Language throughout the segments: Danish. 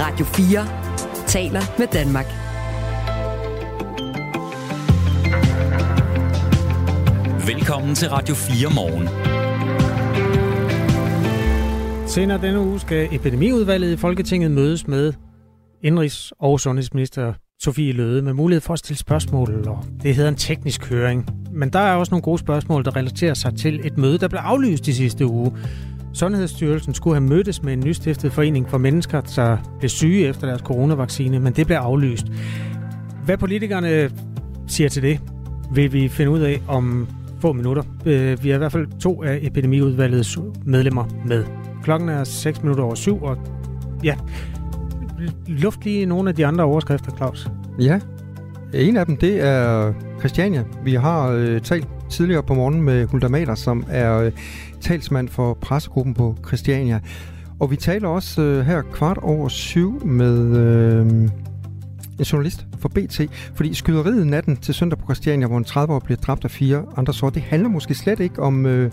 Radio 4 taler med Danmark. Velkommen til Radio 4 morgen. Senere denne uge skal epidemiudvalget i Folketinget mødes med indrigs- og sundhedsminister Sofie Løde med mulighed for at stille spørgsmål, og det hedder en teknisk høring. Men der er også nogle gode spørgsmål, der relaterer sig til et møde, der blev aflyst i sidste uge. Sundhedsstyrelsen skulle have mødtes med en nystiftet forening for mennesker, der blev syge efter deres coronavaccine, men det blev aflyst. Hvad politikerne siger til det, vil vi finde ud af om få minutter. Øh, vi har i hvert fald to af epidemiudvalgets medlemmer med. Klokken er 6 minutter over syv, og ja, luft lige nogle af de andre overskrifter, Claus. Ja, en af dem, det er Christiania. Vi har øh, talt tidligere på morgen med Hulda Mader, som er øh, talsmand for pressegruppen på Christiania. Og vi taler også øh, her kvart over syv med øh, en journalist for BT, fordi skyderiet natten til søndag på Christiania, hvor en 30-år bliver dræbt af fire andre så det handler måske slet ikke om, øh,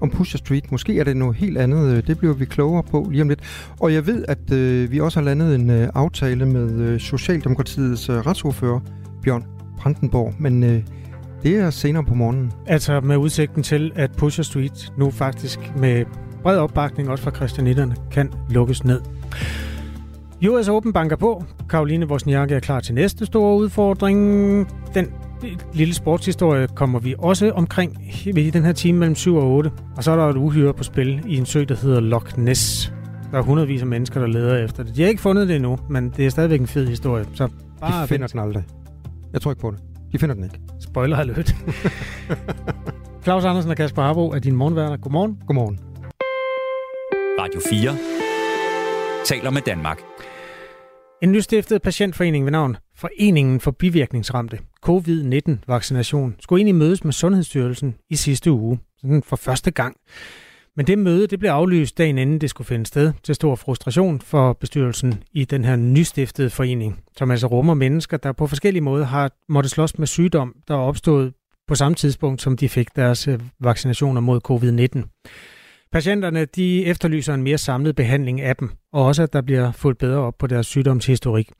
om Pusher Street. Måske er det noget helt andet. Øh, det bliver vi klogere på lige om lidt. Og jeg ved, at øh, vi også har landet en øh, aftale med øh, Socialdemokratiets øh, retsordfører, Bjørn Brandenborg, men øh, det er senere på morgenen. Altså med udsigten til, at Pusher Street nu faktisk med bred opbakning også fra christianitterne kan lukkes ned. US Open banker på. Karoline Wozniacki er klar til næste store udfordring. Den lille sportshistorie kommer vi også omkring i den her time mellem 7 og 8. Og så er der et uhyre på spil i en sø, der hedder Loch Ness. Der er hundredvis af mennesker, der leder efter det. De har ikke fundet det endnu, men det er stadigvæk en fed historie. Så bare De finder den aldrig. Jeg tror ikke på det. De finder den ikke. Spoiler alert. Claus Andersen og Kasper Harbo er din morgenværter. Godmorgen. Godmorgen. Radio 4 taler med Danmark. En nystiftet patientforening ved navn Foreningen for bivirkningsramte COVID-19-vaccination skulle egentlig mødes med Sundhedsstyrelsen i sidste uge, sådan for første gang. Men det møde det blev aflyst dagen inden det skulle finde sted, til stor frustration for bestyrelsen i den her nystiftede forening, som altså rummer mennesker, der på forskellige måder har måttet slås med sygdom, der er opstået på samme tidspunkt, som de fik deres øh, vaccinationer mod covid-19. Patienterne de efterlyser en mere samlet behandling af dem, og også at der bliver fuldt bedre op på deres sygdomshistorik.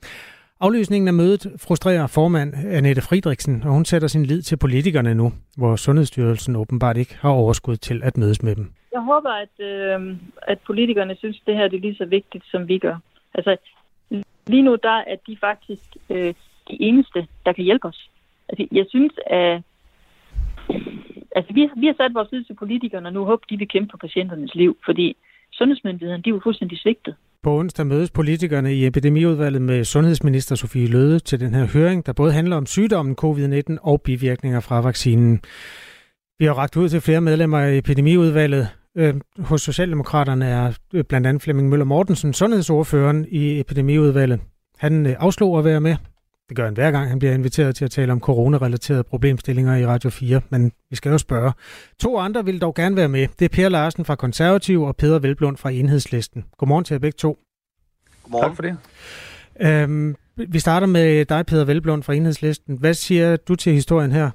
Aflysningen af mødet frustrerer formand Annette Friedrichsen, og hun sætter sin lid til politikerne nu, hvor Sundhedsstyrelsen åbenbart ikke har overskud til at mødes med dem. Jeg håber, at, øh, at politikerne synes, at det her er lige så vigtigt, som vi gør. Altså, lige nu der er de faktisk øh, de eneste, der kan hjælpe os. Altså, jeg synes, at altså, vi, vi har sat vores lid til politikerne, og nu håber de vil kæmpe for patienternes liv, fordi sundhedsmyndighederne, de er jo fuldstændig svigtet. På onsdag mødes politikerne i epidemiudvalget med sundhedsminister Sofie Løde til den her høring, der både handler om sygdommen covid-19 og bivirkninger fra vaccinen. Vi har ragt ud til flere medlemmer af epidemiudvalget. Øhm, hos Socialdemokraterne er øh, blandt andet Flemming Møller Mortensen, sundhedsordføreren i epidemiudvalget. Han øh, afslog at være med. Det gør han hver gang, han bliver inviteret til at tale om coronarelaterede problemstillinger i Radio 4, men vi skal jo spørge. To andre vil dog gerne være med. Det er Per Larsen fra Konservativ og Peter Velblund fra Enhedslisten. Godmorgen til jer begge to. Godmorgen. Tak for det. Øhm, vi starter med dig, Peter Velblund fra Enhedslisten. Hvad siger du til historien her?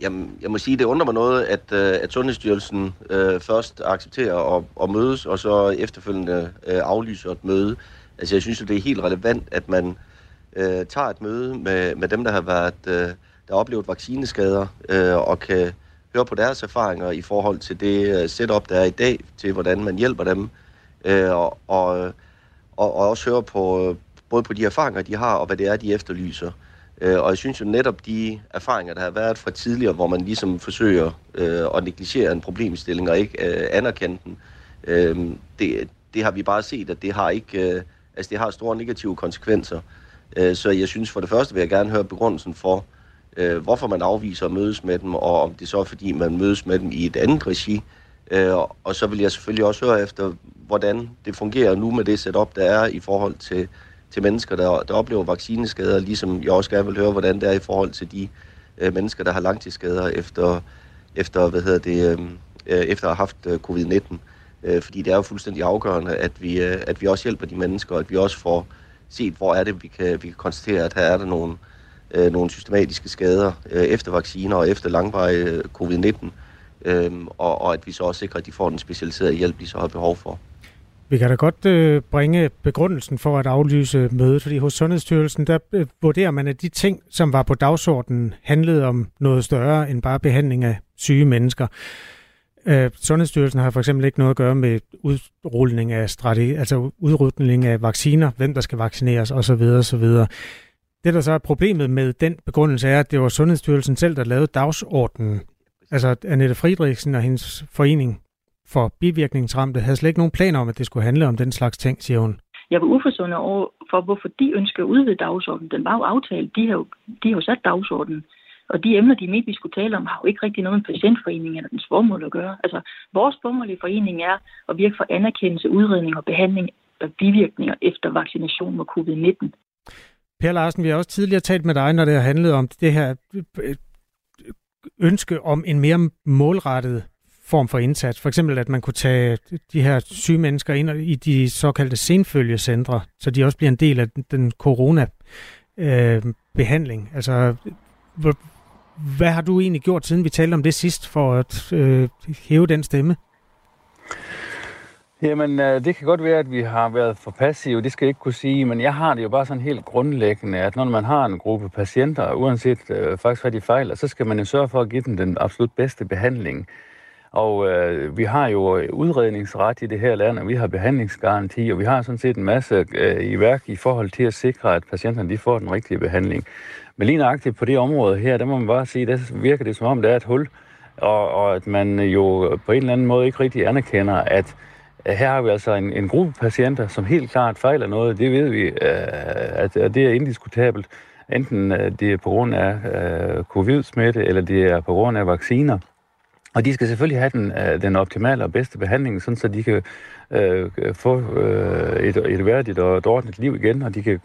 Jamen, jeg må sige, det undrer mig noget, at, øh, at Sundhedsstyrelsen øh, først accepterer at, at mødes, og så efterfølgende øh, aflyser et møde. Altså, jeg synes jo, det er helt relevant, at man øh, tager et møde med, med dem, der har været, øh, der har oplevet vaccineskader, øh, og kan høre på deres erfaringer i forhold til det øh, setup, der er i dag, til hvordan man hjælper dem, øh, og, og, og, og også høre på både på de erfaringer, de har, og hvad det er, de efterlyser. Øh, og jeg synes jo netop de erfaringer, der har været fra tidligere, hvor man ligesom forsøger øh, at negligere en problemstilling og ikke øh, anerkende den, øh, det, det har vi bare set, at det har ikke, øh, altså det har store negative konsekvenser. Øh, så jeg synes for det første vil jeg gerne høre begrundelsen for, øh, hvorfor man afviser at mødes med dem, og om det så er fordi, man mødes med dem i et andet regi. Øh, og så vil jeg selvfølgelig også høre efter, hvordan det fungerer nu med det setup, der er i forhold til, til mennesker, der, der oplever vaccineskader, ligesom jeg også gerne vil høre, hvordan det er i forhold til de øh, mennesker, der har langtidsskader efter, efter, hvad hedder det, efter at have haft covid-19. Fordi det er jo fuldstændig afgørende, at vi, at vi også hjælper de mennesker, og at vi også får set, hvor er det, vi kan, vi kan konstatere, at her er der nogle, øh, nogle systematiske skader øh, efter vacciner og efter langvarig øh, covid-19, øh, og, og at vi så også sikrer, at de får den specialiserede hjælp, de så har behov for. Vi kan da godt øh, bringe begrundelsen for at aflyse mødet, fordi hos Sundhedsstyrelsen, der øh, vurderer man, at de ting, som var på dagsordenen, handlede om noget større end bare behandling af syge mennesker. Øh, Sundhedsstyrelsen har for eksempel ikke noget at gøre med udrulning af strategi, altså udrulning af vacciner, hvem der skal vaccineres osv. osv. Det, der så er problemet med den begrundelse, er, at det var Sundhedsstyrelsen selv, der lavede dagsordenen. Altså Annette Friedrichsen og hendes forening for bivirkningsramte havde slet ikke nogen planer om, at det skulle handle om den slags ting, siger hun. Jeg var uforstående over for, hvorfor de ønsker at udvide dagsordenen. Den var jo aftalt. De har jo, de har jo sat dagsordenen. Og de emner, de mente, vi skulle tale om, har jo ikke rigtig noget med patientforeningen eller dens formål at gøre. Altså, vores formål i foreningen er at virke for anerkendelse, udredning og behandling af bivirkninger efter vaccination mod covid-19. Per Larsen, vi har også tidligere talt med dig, når det har handlet om det her øh, ønske om en mere målrettet form for indsats. For eksempel, at man kunne tage de her syge mennesker ind i de såkaldte senfølgecentre, så de også bliver en del af den corona-behandling. Øh, altså, hvad har du egentlig gjort, siden vi talte om det sidst, for at øh, hæve den stemme? Jamen, øh, det kan godt være, at vi har været for passive, det skal jeg ikke kunne sige, men jeg har det jo bare sådan helt grundlæggende, at når man har en gruppe patienter, uanset øh, faktisk hvad de fejler, så skal man jo sørge for at give dem den absolut bedste behandling. Og øh, vi har jo øh, udredningsret i det her land, og vi har behandlingsgaranti, og vi har sådan set en masse øh, i værk i forhold til at sikre, at patienterne de får den rigtige behandling. Men lige nøjagtigt på det område her, der må man bare sige, der virker det som om, der er et hul, og, og at man jo på en eller anden måde ikke rigtig anerkender, at her har vi altså en, en gruppe patienter, som helt klart fejler noget. Det ved vi, øh, at, at det er indiskutabelt. Enten øh, det er på grund af øh, covid-smitte, eller det er på grund af vacciner. Og de skal selvfølgelig have den, øh, den optimale og bedste behandling, sådan så de kan øh, få øh, et, et værdigt og et ordentligt liv igen, og de kan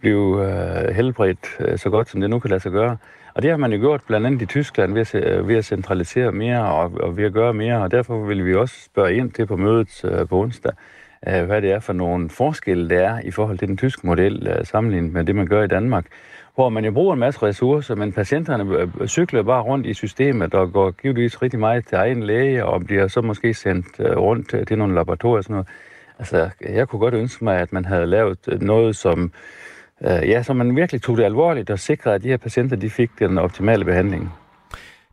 blive øh, helbredt øh, så godt, som det nu kan lade sig gøre. Og det har man jo gjort blandt andet i Tyskland ved at, øh, ved at centralisere mere og, og ved at gøre mere, og derfor vil vi også spørge ind til på mødet øh, på onsdag, øh, hvad det er for nogle forskelle, der er i forhold til den tyske model øh, sammenlignet med det, man gør i Danmark hvor man jo bruger en masse ressourcer, men patienterne øh, cykler bare rundt i systemet og går givetvis rigtig meget til egen læge og bliver så måske sendt øh, rundt til nogle laboratorier og sådan noget. Altså, jeg kunne godt ønske mig, at man havde lavet øh, noget, som, øh, ja, så man virkelig tog det alvorligt og sikrede, at de her patienter de fik den optimale behandling.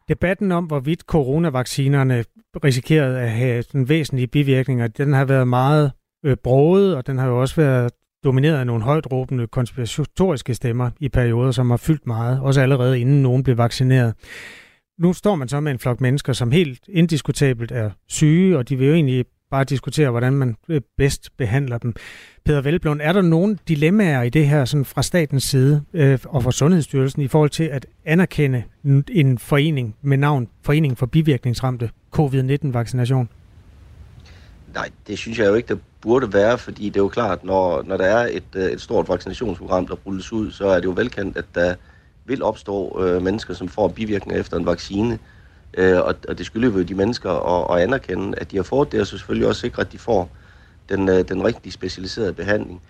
Debatten om, hvorvidt coronavaccinerne risikerede at have sådan væsentlige bivirkninger, den har været meget øh, broget, og den har jo også været domineret af nogle højt råbende konspiratoriske stemmer i perioder, som har fyldt meget, også allerede inden nogen blev vaccineret. Nu står man så med en flok mennesker, som helt indiskutabelt er syge, og de vil jo egentlig bare diskutere, hvordan man øh, bedst behandler dem. Peter Velblom, er der nogle dilemmaer i det her sådan fra statens side øh, og fra Sundhedsstyrelsen i forhold til at anerkende en forening med navn Forening for Bivirkningsramte COVID-19-vaccination? Nej, det synes jeg jo ikke, der burde være, fordi det er jo klart, når, når der er et, øh, et stort vaccinationsprogram, der rulles ud, så er det jo velkendt, at der vil opstå øh, mennesker, som får bivirkninger efter en vaccine. Øh, Øh, og, og det skylder jo de mennesker at, at anerkende, at de har fået det, og så selvfølgelig også sikre, at de får den, øh, den rigtig specialiserede behandling.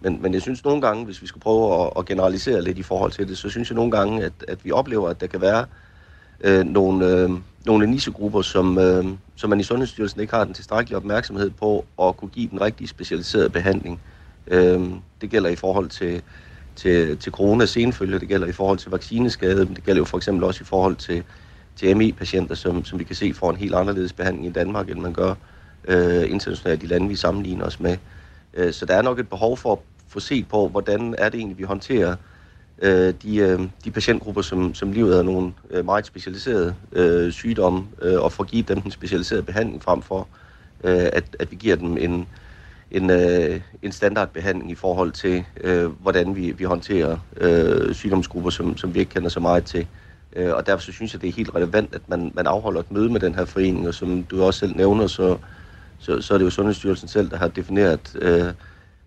Men, men jeg synes nogle gange, hvis vi skulle prøve at, at generalisere lidt i forhold til det, så synes jeg nogle gange, at, at vi oplever, at der kan være øh, nogle, øh, nogle nichegrupper, som, øh, som man i Sundhedsstyrelsen ikke har den tilstrækkelige opmærksomhed på at kunne give den rigtig specialiserede behandling. Øh, det gælder i forhold til, til, til corona senfølge, det gælder i forhold til vaccineskade, men det gælder jo for eksempel også i forhold til, til ME-patienter, som, som vi kan se får en helt anderledes behandling i Danmark, end man gør øh, internationalt i lande, vi sammenligner os med. Øh, så der er nok et behov for at få set på, hvordan er det egentlig, vi håndterer øh, de, øh, de patientgrupper, som, som livet af nogle øh, meget specialiserede øh, sygdomme, øh, og får givet dem den specialiserede behandling frem for, øh, at, at vi giver dem en, en, øh, en standardbehandling i forhold til, øh, hvordan vi, vi håndterer øh, sygdomsgrupper, som, som vi ikke kender så meget til. Øh, Øh, og derfor så synes jeg, det er helt relevant, at man, man afholder et møde med den her forening, og som du også selv nævner, så, så, så er det jo Sundhedsstyrelsen selv, der har defineret øh,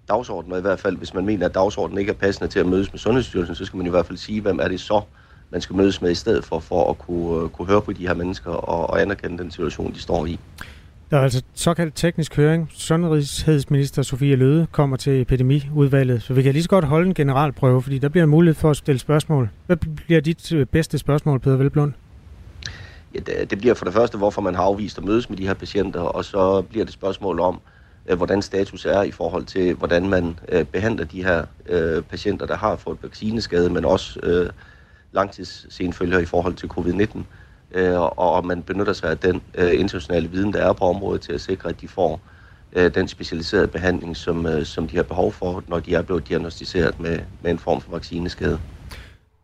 dagsordenen, og i hvert fald, hvis man mener, at dagsordenen ikke er passende til at mødes med Sundhedsstyrelsen, så skal man i hvert fald sige, hvem er det så, man skal mødes med i stedet for, for at kunne, øh, kunne høre på de her mennesker og, og anerkende den situation, de står i. Der er altså såkaldt teknisk høring. Sundhedsminister Sofie Løde kommer til epidemiudvalget, så vi kan lige så godt holde en generalprøve, fordi der bliver mulighed for at stille spørgsmål. Hvad bliver dit øh, bedste spørgsmål, Peter Velblund? Ja, det, det bliver for det første, hvorfor man har afvist at mødes med de her patienter, og så bliver det spørgsmål om, øh, hvordan status er i forhold til, hvordan man øh, behandler de her øh, patienter, der har fået vaccineskade, men også øh, langtidssenfølger i forhold til covid-19. Øh, og om man benytter sig af den øh, internationale viden, der er på området, til at sikre, at de får øh, den specialiserede behandling, som, øh, som de har behov for, når de er blevet diagnostiseret med, med en form for vaccineskade.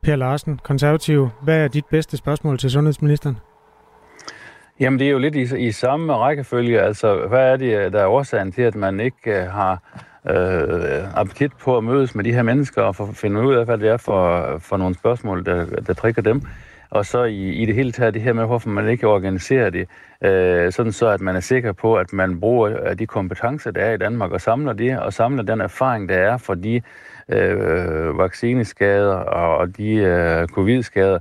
Per Larsen, konservativ. Hvad er dit bedste spørgsmål til sundhedsministeren? Jamen, det er jo lidt i, i samme rækkefølge. Altså, hvad er det, der er årsagen til, at man ikke uh, har uh, appetit på at mødes med de her mennesker og finde ud af, hvad det er for, for nogle spørgsmål, der, der trigger dem? Og så i, i det hele taget det her med, hvorfor man ikke organiserer det, uh, sådan så, at man er sikker på, at man bruger de kompetencer, der er i Danmark, og samler det, og samler den erfaring, der er for de uh, vaccineskader og de uh, covid-skader,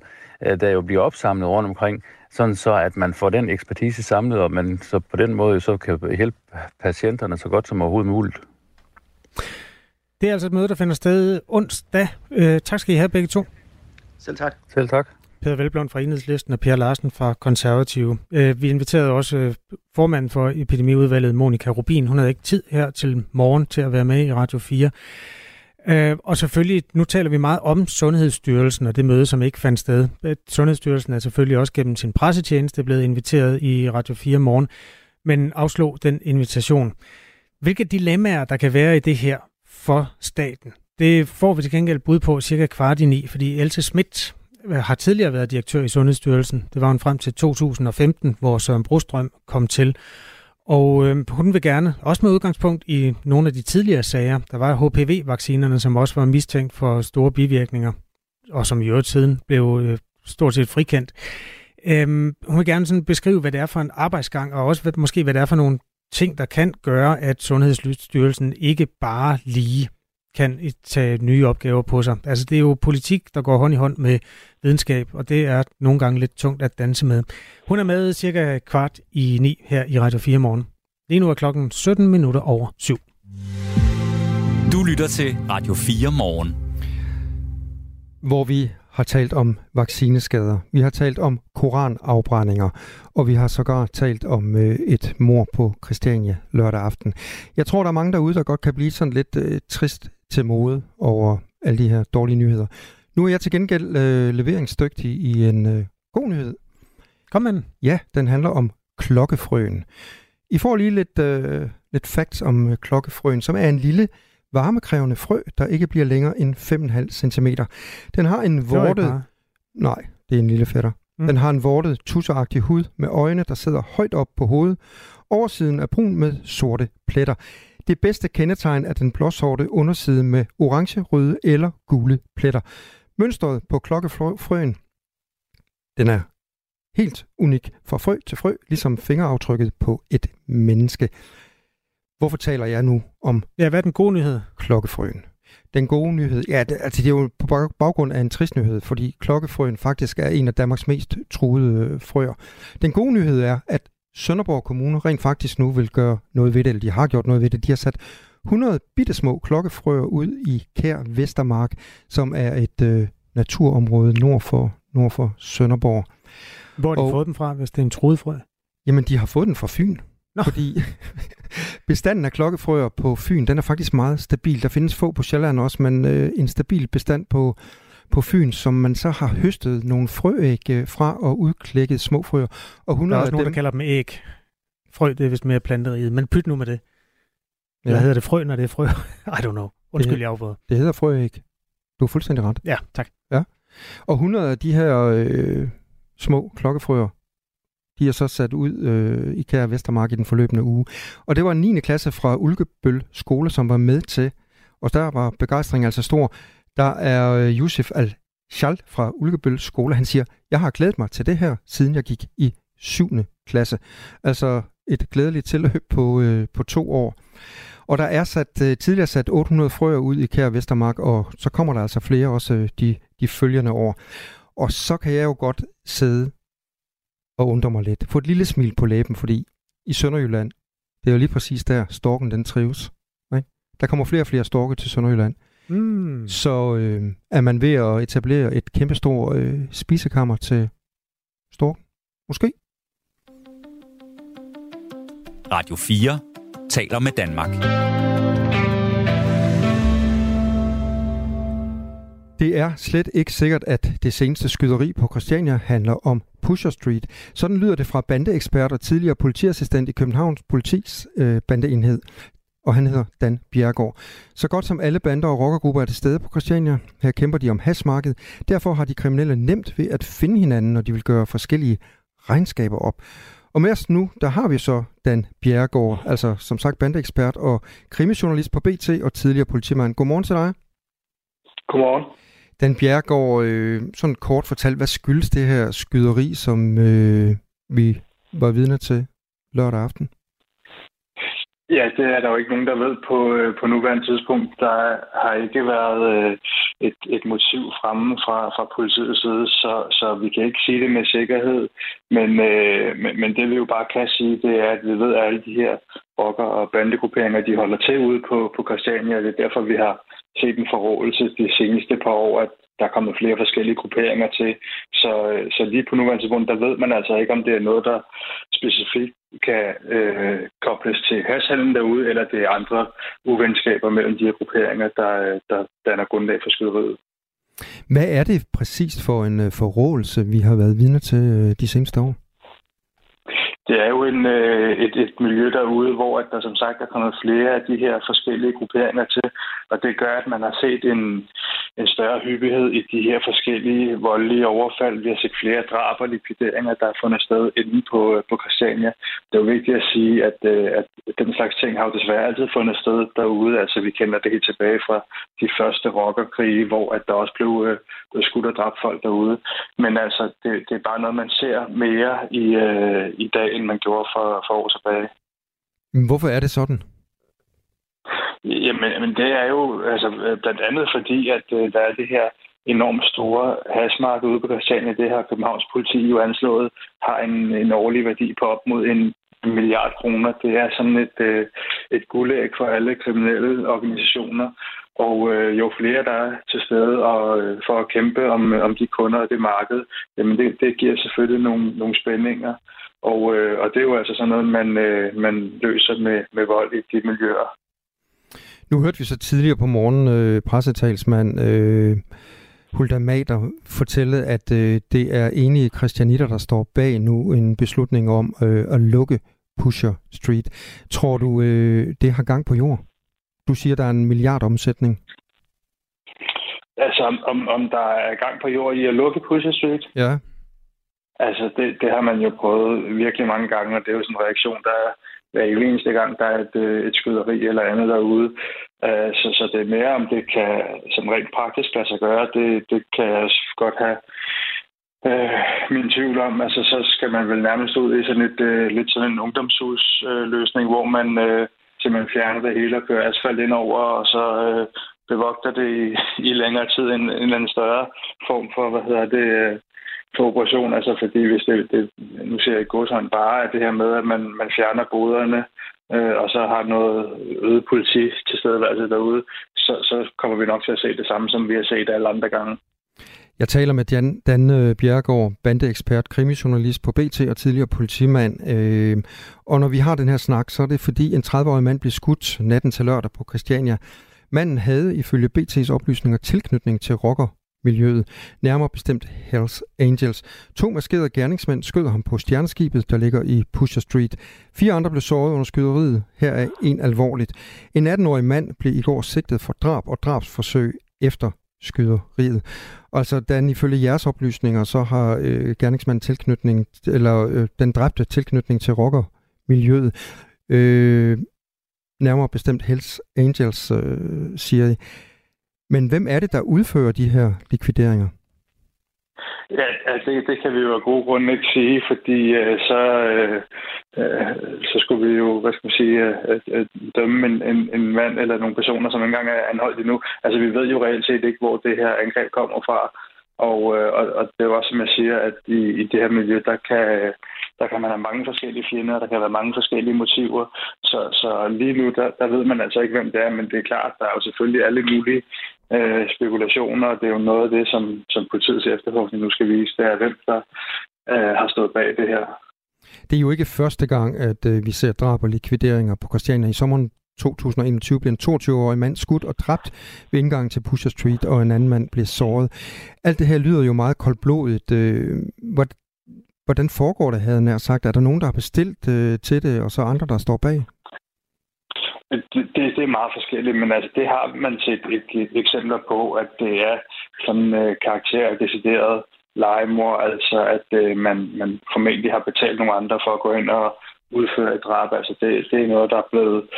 der jo bliver opsamlet rundt omkring, sådan så at man får den ekspertise samlet, og man så på den måde så kan hjælpe patienterne så godt som overhovedet muligt. Det er altså et møde, der finder sted onsdag. Øh, tak skal I have begge to. Selv tak. Selv tak. Peter Velblom fra Enhedslisten og Per Larsen fra Konservative. Øh, vi inviterede også øh, formanden for epidemiudvalget, Monika Rubin. Hun havde ikke tid her til morgen til at være med i Radio 4. Øh, og selvfølgelig, nu taler vi meget om Sundhedsstyrelsen og det møde, som ikke fandt sted. Øh, Sundhedsstyrelsen er selvfølgelig også gennem sin pressetjeneste blevet inviteret i Radio 4 morgen, men afslog den invitation. Hvilke dilemmaer, der kan være i det her for staten, det får vi til gengæld bud på cirka kvart i ni, fordi Else Schmidt Øh, har tidligere været direktør i Sundhedsstyrelsen. Det var hun frem til 2015, hvor Søren Brostrøm kom til. Og øh, hun vil gerne, også med udgangspunkt i nogle af de tidligere sager, der var HPV-vaccinerne, som også var mistænkt for store bivirkninger, og som i øvrigt siden blev øh, stort set frikendt. Øh, hun vil gerne sådan beskrive, hvad det er for en arbejdsgang, og også hvad, måske, hvad det er for nogle ting, der kan gøre, at Sundhedsstyrelsen ikke bare lige kan tage nye opgaver på sig. Altså det er jo politik, der går hånd i hånd med videnskab, og det er nogle gange lidt tungt at danse med. Hun er med cirka kvart i ni her i Radio 4 morgen. Lige nu er klokken 17 minutter over syv. Du lytter til Radio 4 morgen. Hvor vi har talt om vaccineskader, vi har talt om koranafbrændinger, og vi har sågar talt om øh, et mor på Christiania lørdag aften. Jeg tror, der er mange derude, der godt kan blive sådan lidt øh, trist til mode over alle de her dårlige nyheder. Nu er jeg til gengæld øh, leveringsdygtig i en øh, god nyhed. Kom med den. Ja, den handler om klokkefrøen. I får lige lidt, øh, lidt facts om øh, klokkefrøen, som er en lille varmekrævende frø, der ikke bliver længere end 5,5 cm. Den har en vortet... Nej, det er en lille fætter. Mm. Den har en vortet, tusseragtig hud med øjne, der sidder højt op på hovedet. Oversiden er brun med sorte pletter. Det bedste kendetegn er den blåsorte underside med orange, røde eller gule pletter. Mønstret på klokkefrøen, den er helt unik fra frø til frø, ligesom fingeraftrykket på et menneske. Hvorfor taler jeg nu om... Ja, hvad er den gode nyhed? Klokkefrøen. Den gode nyhed, ja, det, altså det er jo på baggrund af en trist nyhed, fordi klokkefrøen faktisk er en af Danmarks mest truede frøer. Den gode nyhed er, at Sønderborg Kommune rent faktisk nu vil gøre noget ved det, eller de har gjort noget ved det. De har sat 100 bittesmå klokkefrøer ud i Kær Vestermark, som er et øh, naturområde nord for, nord for Sønderborg. Hvor har de og, fået dem fra, hvis det er en truet frø? Jamen, de har fået den fra Fyn. Nå. Fordi bestanden af klokkefrøer på Fyn, den er faktisk meget stabil. Der findes få på Sjælland også, men øh, en stabil bestand på, på Fyn, som man så har høstet nogle frøæg øh, fra og udklækket små frøer. Og 100 der er også nogen, dem... der kalder dem æg. Frø, det er vist mere planteriet, men pyt nu med det. Eller ja. hedder det frø, når det er frø? I don't know. Undskyld, det, jeg afbrød. Det hedder frøæg. Du har fuldstændig ret. Ja, tak. Ja. Og 100 af de her øh, små klokkefrøer, de er så sat ud øh, i Kære Vestermark i den forløbende uge. Og det var en 9. klasse fra Ulkebøl skole, som var med til, og der var begejstringen altså stor. Der er øh, Yusuf Al-Shal fra Ulkebøl skole, han siger, jeg har glædet mig til det her, siden jeg gik i 7. klasse. Altså et glædeligt tilløb på, øh, på to år. Og der er sat, øh, tidligere sat 800 frøer ud i Kær Vestermark, og så kommer der altså flere også øh, de, de følgende år. Og så kan jeg jo godt sidde og undre mig lidt. Få et lille smil på læben, fordi i Sønderjylland, det er jo lige præcis der, storken den trives. Ikke? Der kommer flere og flere storke til Sønderjylland. Mm. Så øh, er man ved at etablere et kæmpestort øh, spisekammer til storken? Måske? Radio 4 taler med Danmark. Det er slet ikke sikkert, at det seneste skyderi på Christiania handler om Pusher Street. Sådan lyder det fra bandeekspert og tidligere politiassistent i Københavns politis øh, bandeenhed. Og han hedder Dan Bjergård. Så godt som alle bander og rockergrupper er til stede på Christiania. Her kæmper de om hasmarkedet. Derfor har de kriminelle nemt ved at finde hinanden, når de vil gøre forskellige regnskaber op. Og med os nu, der har vi så Dan Bjergård, altså som sagt bandeekspert og krimijournalist på BT og tidligere politimand. Godmorgen til dig. Godmorgen. Dan Bjergård, øh, sådan kort fortalt, hvad skyldes det her skyderi, som øh, vi var vidne til lørdag aften? Ja, det er der jo ikke nogen, der ved på, øh, på nuværende tidspunkt. Der har ikke været øh, et, et motiv fremme fra, fra politiets side, så, så vi kan ikke sige det med sikkerhed. Men, øh, men, men det vi jo bare kan sige, det er, at vi ved, at alle de her rocker- og bandegrupperinger, de holder til ude på, på Christiania. Det er derfor, vi har set en forrådelse de seneste par år, at der er kommet flere forskellige grupperinger til. Så, øh, så lige på nuværende tidspunkt, der ved man altså ikke, om det er noget, der specifikt kan øh, kobles til hashandlen derude, eller det er andre uvenskaber mellem de her grupperinger, der, øh, der danner grundlag for skyderiet. Hvad er det præcist for en øh, forrådelse, vi har været vidne til de seneste år? Det er jo en, øh, et, et miljø derude, hvor at der som sagt er kommet flere af de her forskellige grupperinger til, og det gør, at man har set en, en større hyppighed i de her forskellige voldelige overfald. Vi har set flere drab og likvideringer, der er fundet sted inde på, øh, på Christiania. Det er jo vigtigt at sige, at, øh, at den slags ting har jo desværre altid fundet sted derude. Altså vi kender det helt tilbage fra de første rockerkrige, hvor at der også blev, øh, blev skudt og dræbt folk derude. Men altså, det, det er bare noget, man ser mere i, øh, i dag, end man gjorde for, for år tilbage. Hvorfor er det sådan? Jamen, men det er jo altså, blandt andet fordi, at øh, der er det her enormt store hasmarked ude på Christiania. Det her Københavns politi jo anslået har en, en årlig værdi på op mod en milliard kroner. Det er sådan et, øh, et guldæg for alle kriminelle organisationer. Og øh, jo flere der er til stede og, øh, for at kæmpe om, om de kunder og det marked, jamen det, det giver selvfølgelig nogle, nogle spændinger. Og, øh, og det er jo altså sådan noget, man, øh, man løser med, med vold i de miljøer. Nu hørte vi så tidligere på morgen øh, pressetalsmand øh, Hulda Mader fortælle, at øh, det er enige christianitter, der står bag nu en beslutning om øh, at lukke Pusher Street. Tror du, øh, det har gang på jord? Du siger, der er en milliard omsætning. Altså, om, om der er gang på jord i at lukke Pusher Street? Ja. Altså, det, det har man jo prøvet virkelig mange gange, og det er jo sådan en reaktion, der er hver eneste gang, der er et, øh, et skyderi eller andet derude. Uh, så, så det er mere, om det kan som rent praktisk lade sig gøre. Det, det kan jeg godt have øh, min tvivl om. Altså, så skal man vel nærmest ud i sådan et, øh, lidt sådan en ungdomshusløsning, øh, hvor man øh, simpelthen fjerner det hele og kører asfalt ind over, og så øh, bevogter det i, i længere tid en, en eller anden større form for, hvad hedder det, øh, for operation. Altså fordi hvis det, det nu ser jeg i godshånd bare, at det her med, at man, man fjerner boderne, øh, og så har noget øget politi til stedeværelse derude, så, så kommer vi nok til at se det samme, som vi har set alle andre gange. Jeg taler med Dan, Dan Bjergård, bandeekspert, krimijournalist på BT og tidligere politimand. Øh, og når vi har den her snak, så er det fordi en 30-årig mand blev skudt natten til lørdag på Christiania. Manden havde ifølge BT's oplysninger tilknytning til rocker miljøet, nærmere bestemt Hells Angels. To maskerede gerningsmænd skød ham på stjerneskibet, der ligger i Pusher Street. Fire andre blev såret under skyderiet, her er en alvorligt. En 18-årig mand blev i går sigtet for drab og drabsforsøg efter skyderiet. Altså, den ifølge jeres oplysninger, så har øh, gerningsmanden tilknytning, eller øh, den dræbte tilknytning til rockermiljøet. Øh, nærmere bestemt Hells Angels, øh, siger I. Men hvem er det, der udfører de her likvideringer? Ja, altså det, det kan vi jo af gode grunde ikke sige, fordi øh, så, øh, øh, så skulle vi jo, hvad skal man sige, øh, øh, øh dømme en, en, en mand eller nogle personer, som engang er anholdt endnu. Altså vi ved jo reelt set ikke, hvor det her angreb kommer fra. Og, øh, og, og det er jo også, som jeg siger, at i, i det her miljø, der kan, der kan man have mange forskellige fjender, der kan være mange forskellige motiver. Så, så lige nu, der, der ved man altså ikke, hvem det er, men det er klart, der er jo selvfølgelig alle mulige øh, spekulationer, det er jo noget af det, som, som politiets efterforskning nu skal vise, det er, hvem der øh, har stået bag det her. Det er jo ikke første gang, at øh, vi ser drab og likvideringer på Christiania. I sommeren 2021 blev en 22-årig mand skudt og dræbt ved indgangen til Pusher Street, og en anden mand blev såret. Alt det her lyder jo meget koldblodigt. Øh, hvordan foregår det, havde nær sagt? Er der nogen, der har bestilt øh, til det, og så andre, der står bag? Det, det, det er meget forskelligt, men altså, det har man set et, et eksempler på, at det er sådan øh, karakter decideret legemord, altså at øh, man, man formentlig har betalt nogle andre for at gå ind og udføre et drab. Altså det, det er noget, der er blevet,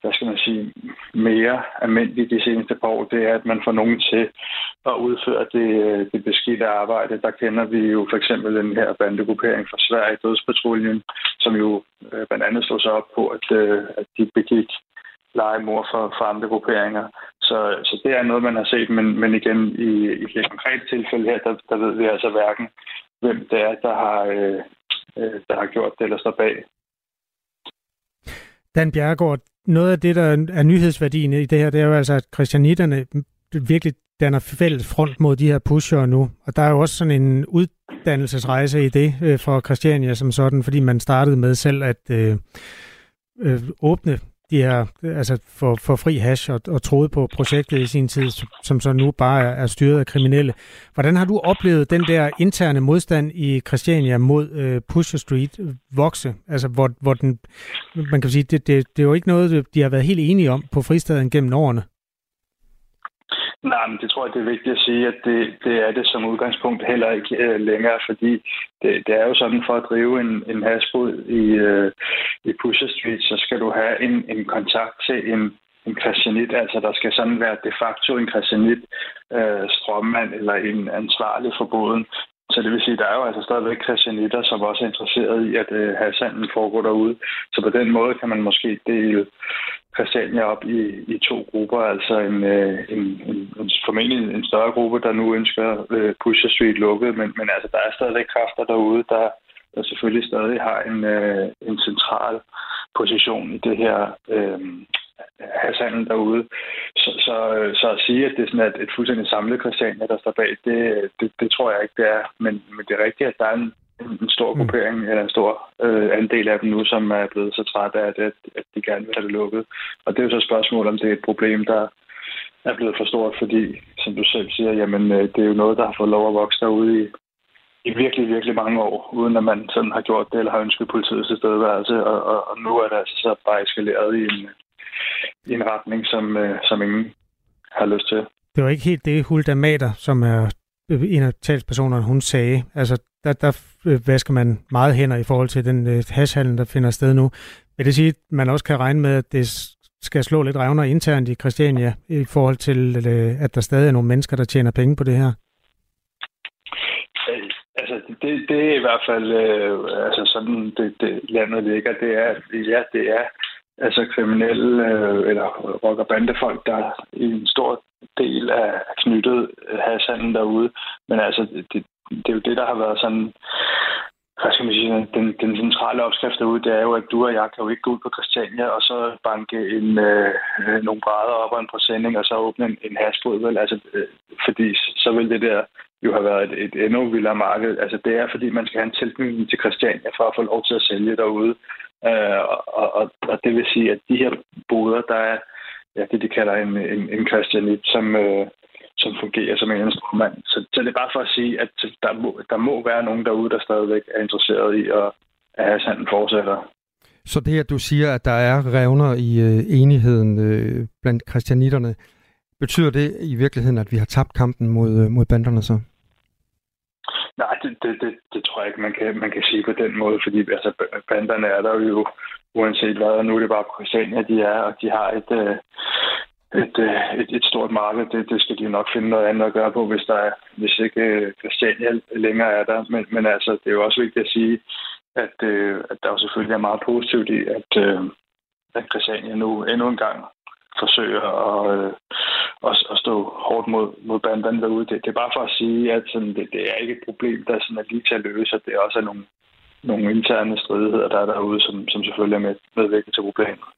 hvad skal man sige, mere almindeligt de seneste par år. Det er, at man får nogen til at udføre det, øh, det beskidte arbejde. Der kender vi jo for eksempel den her bandegruppering fra Sverige, Dødspatruljen, som jo øh, blandt andet stod sig op på, at, øh, at de begik legemord for, for andre grupperinger. Så, så det er noget, man har set, men, men igen, i, i det konkrete tilfælde her, der, der ved vi altså hverken, hvem det er, der har, øh, øh der har gjort det eller står bag. Dan Bjergård, noget af det, der er nyhedsværdien i det her, det er jo altså, at christianitterne virkelig danner fælles front mod de her pushere nu. Og der er jo også sådan en uddannelsesrejse i det øh, for Christiania som sådan, fordi man startede med selv at øh, øh, åbne de her, altså for, for fri hash og, og troede på projektet i sin tid, som så nu bare er, er styret af kriminelle. Hvordan har du oplevet den der interne modstand i Christiania mod øh, Pusher Street vokse? Altså hvor, hvor den, man kan sige, det, det, det er jo ikke noget, de har været helt enige om på fristaden gennem årene. Nej, men det tror jeg, det er vigtigt at sige, at det, det er det som udgangspunkt heller ikke øh, længere, fordi det, det er jo sådan, for at drive en, en hasbod i, øh, i Pusher Street, så skal du have en, en kontakt til en, en christianit, altså der skal sådan være de facto en christianit øh, strømmand eller en ansvarlig for båden. Så det vil sige, at der er jo altså stadigvæk christianitter, som også er interesseret i, at øh, hasanden foregår derude. Så på den måde kan man måske dele Christiania op i, i to grupper, altså en, øh, en, en, en formentlig en større gruppe, der nu ønsker øh, Pusher Street lukket, men, men altså, der er stadigvæk kræfter derude, der, der selvfølgelig stadig har en, øh, en central position i det her øh, hashandel derude. Så, så, så at sige, at det er sådan et, et fuldstændig samlet Christiania, der står bag, det, det, det tror jeg ikke, det er. Men, men det er rigtigt, at der er en, en stor mm. gruppering, mm. eller en stor øh, andel af dem nu, som er blevet så trætte af, at, at de gerne vil have det lukket. Og det er jo så et spørgsmål, om det er et problem, der er blevet for stort, fordi, som du selv siger, jamen, øh, det er jo noget, der har fået lov at vokse derude i, i virkelig, virkelig mange år, uden at man sådan har gjort det, eller har ønsket politiets tilstedeværelse, og, og, og nu er det altså så bare eskaleret i en, i en retning, som, øh, som ingen har lyst til. Det var ikke helt det, Hulda Mater, som er en af talspersonerne, hun sagde. Altså, der, der øh, vasker man meget hænder i forhold til den øh, hashhandel, der finder sted nu. Vil det sige, at man også kan regne med, at det skal slå lidt revner internt i Christiania i forhold til, øh, at der stadig er nogle mennesker, der tjener penge på det her? Altså, det, det er i hvert fald øh, altså sådan, det, det landet ligger. Det er, ja, det er altså kriminelle øh, eller rock- og bandefolk, der i en stor del er knyttet øh, hashandlen derude. Men altså, det, det er jo det, der har været sådan hvad skal man sige, den, den centrale opskrift derude, det er jo, at du og jeg kan jo ikke gå ud på Christiania og så banke en, øh, øh nogle brædder op og en præsending og så åbne en, en hasbåd, vel? Altså, øh, fordi så vil det der jo have været et, et endnu vildere marked. Altså, det er, fordi man skal have en tilknytning til Christiania for at få lov til at sælge derude. Øh, og, og, og det vil sige, at de her boder, der er ja, det, de kalder en, en, en Christianit, som, øh, som fungerer som en instrument. Så, så det er bare for at sige, at der må, der må være nogen derude, der stadigvæk er interesseret i at, at have sådan fortsætter. Så det, at du siger, at der er revner i øh, enigheden øh, blandt kristianitterne, betyder det i virkeligheden, at vi har tabt kampen mod, øh, mod banderne så? Nej, det, det, det, det tror jeg ikke, man kan, man kan sige på den måde, fordi altså, banderne er der jo uanset hvad, og nu er det bare Christiania, de er, og de har et, øh, et, øh, et, et stort marked. Det, det skal de nok finde noget andet at gøre på, hvis, der er, hvis ikke øh, Christiania længere er der. Men, men altså, det er jo også vigtigt at sige, at, øh, at der jo selvfølgelig er meget positivt i, at, øh, at Christiania nu endnu en gang forsøger at, øh, at, at stå hårdt mod, mod banderne derude. Det, det er bare for at sige, at sådan, det, det er ikke et problem, der sådan er lige til at løse, og det er også nogle, nogle interne stridigheder, der er derude, som, som selvfølgelig er med, medvirket til problemet.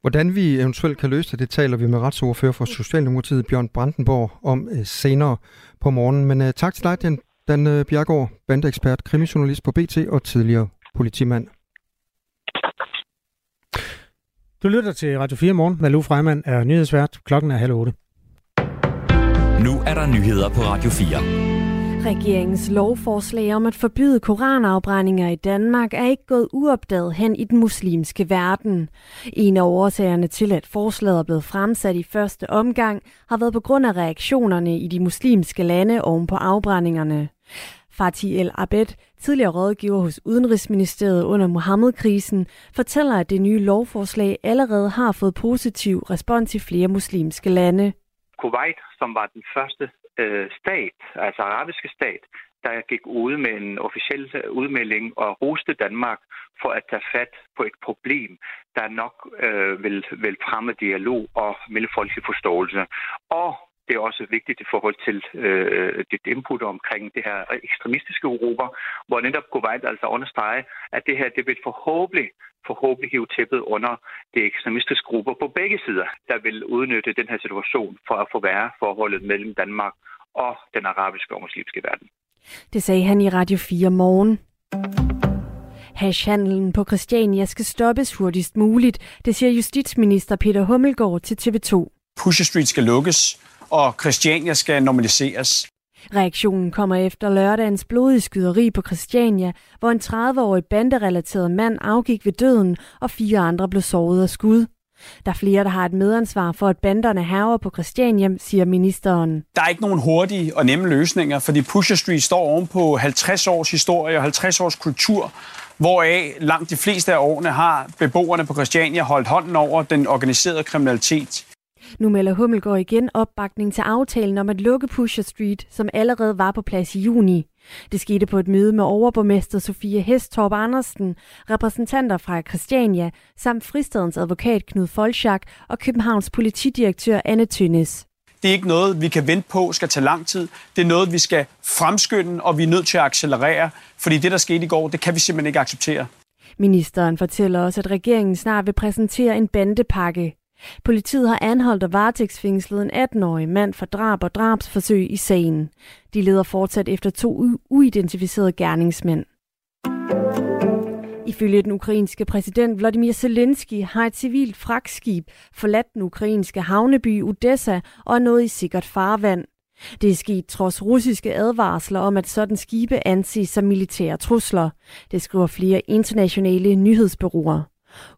Hvordan vi eventuelt kan løse det, det taler vi med retsordfører for Socialdemokratiet, Bjørn Brandenborg, om øh, senere på morgen. Men uh, tak til dig, Dan, Dan uh, Bjergård, bandeekspert, krimijournalist på BT og tidligere politimand. Du lytter til Radio 4 morgen. Malou Freimann er nyhedsvært. Klokken er halv otte. Nu er der nyheder på Radio 4. Regeringens lovforslag om at forbyde koranafbrændinger i Danmark er ikke gået uopdaget hen i den muslimske verden. En af årsagerne til, at forslaget er blevet fremsat i første omgang, har været på grund af reaktionerne i de muslimske lande oven på afbrændingerne. Fatih El Abed, tidligere rådgiver hos Udenrigsministeriet under Mohammed-krisen, fortæller, at det nye lovforslag allerede har fået positiv respons i flere muslimske lande. Kuwait, som var den første øh, stat, altså arabiske stat, der gik ud med en officiel øh, udmelding og roste Danmark for at tage fat på et problem, der nok øh, vil, vil fremme dialog og mellemfolkelig forståelse. Og det er også vigtigt i forhold til øh, dit input omkring det her ekstremistiske grupper, hvor netop Kuwait altså understreger, at det her det vil forhåbentlig, forhåbentlig hive tæppet under de ekstremistiske grupper på begge sider, der vil udnytte den her situation for at forværre forholdet mellem Danmark og den arabiske og muslimske verden. Det sagde han i Radio 4 morgen. Hashhandlen på Christiania skal stoppes hurtigst muligt, det siger justitsminister Peter Hummelgaard til TV2. Pusher Street skal lukkes, og Christiania skal normaliseres. Reaktionen kommer efter lørdagens blodige skyderi på Christiania, hvor en 30-årig banderelateret mand afgik ved døden, og fire andre blev såret af skud. Der er flere, der har et medansvar for, at banderne haver på Christiania, siger ministeren. Der er ikke nogen hurtige og nemme løsninger, fordi Pusher Street står oven på 50 års historie og 50 års kultur, hvoraf langt de fleste af årene har beboerne på Christiania holdt hånden over den organiserede kriminalitet. Nu melder Hummelgaard igen opbakning til aftalen om at lukke Pusher Street, som allerede var på plads i juni. Det skete på et møde med overborgmester Sofie Hestorp Andersen, repræsentanter fra Christiania, samt fristedens advokat Knud Folchak og Københavns politidirektør Anne Tønnes. Det er ikke noget, vi kan vente på skal tage lang tid. Det er noget, vi skal fremskynde, og vi er nødt til at accelerere, fordi det, der skete i går, det kan vi simpelthen ikke acceptere. Ministeren fortæller også, at regeringen snart vil præsentere en bandepakke. Politiet har anholdt og varetægtsfængslet en 18-årig mand for drab og drabsforsøg i sagen. De leder fortsat efter to uidentificerede gerningsmænd. Ifølge den ukrainske præsident Vladimir Zelensky har et civilt fragtskib forladt den ukrainske havneby Odessa og er nået i sikkert farvand. Det er sket trods russiske advarsler om, at sådan skibe anses som militære trusler. Det skriver flere internationale nyhedsbureauer.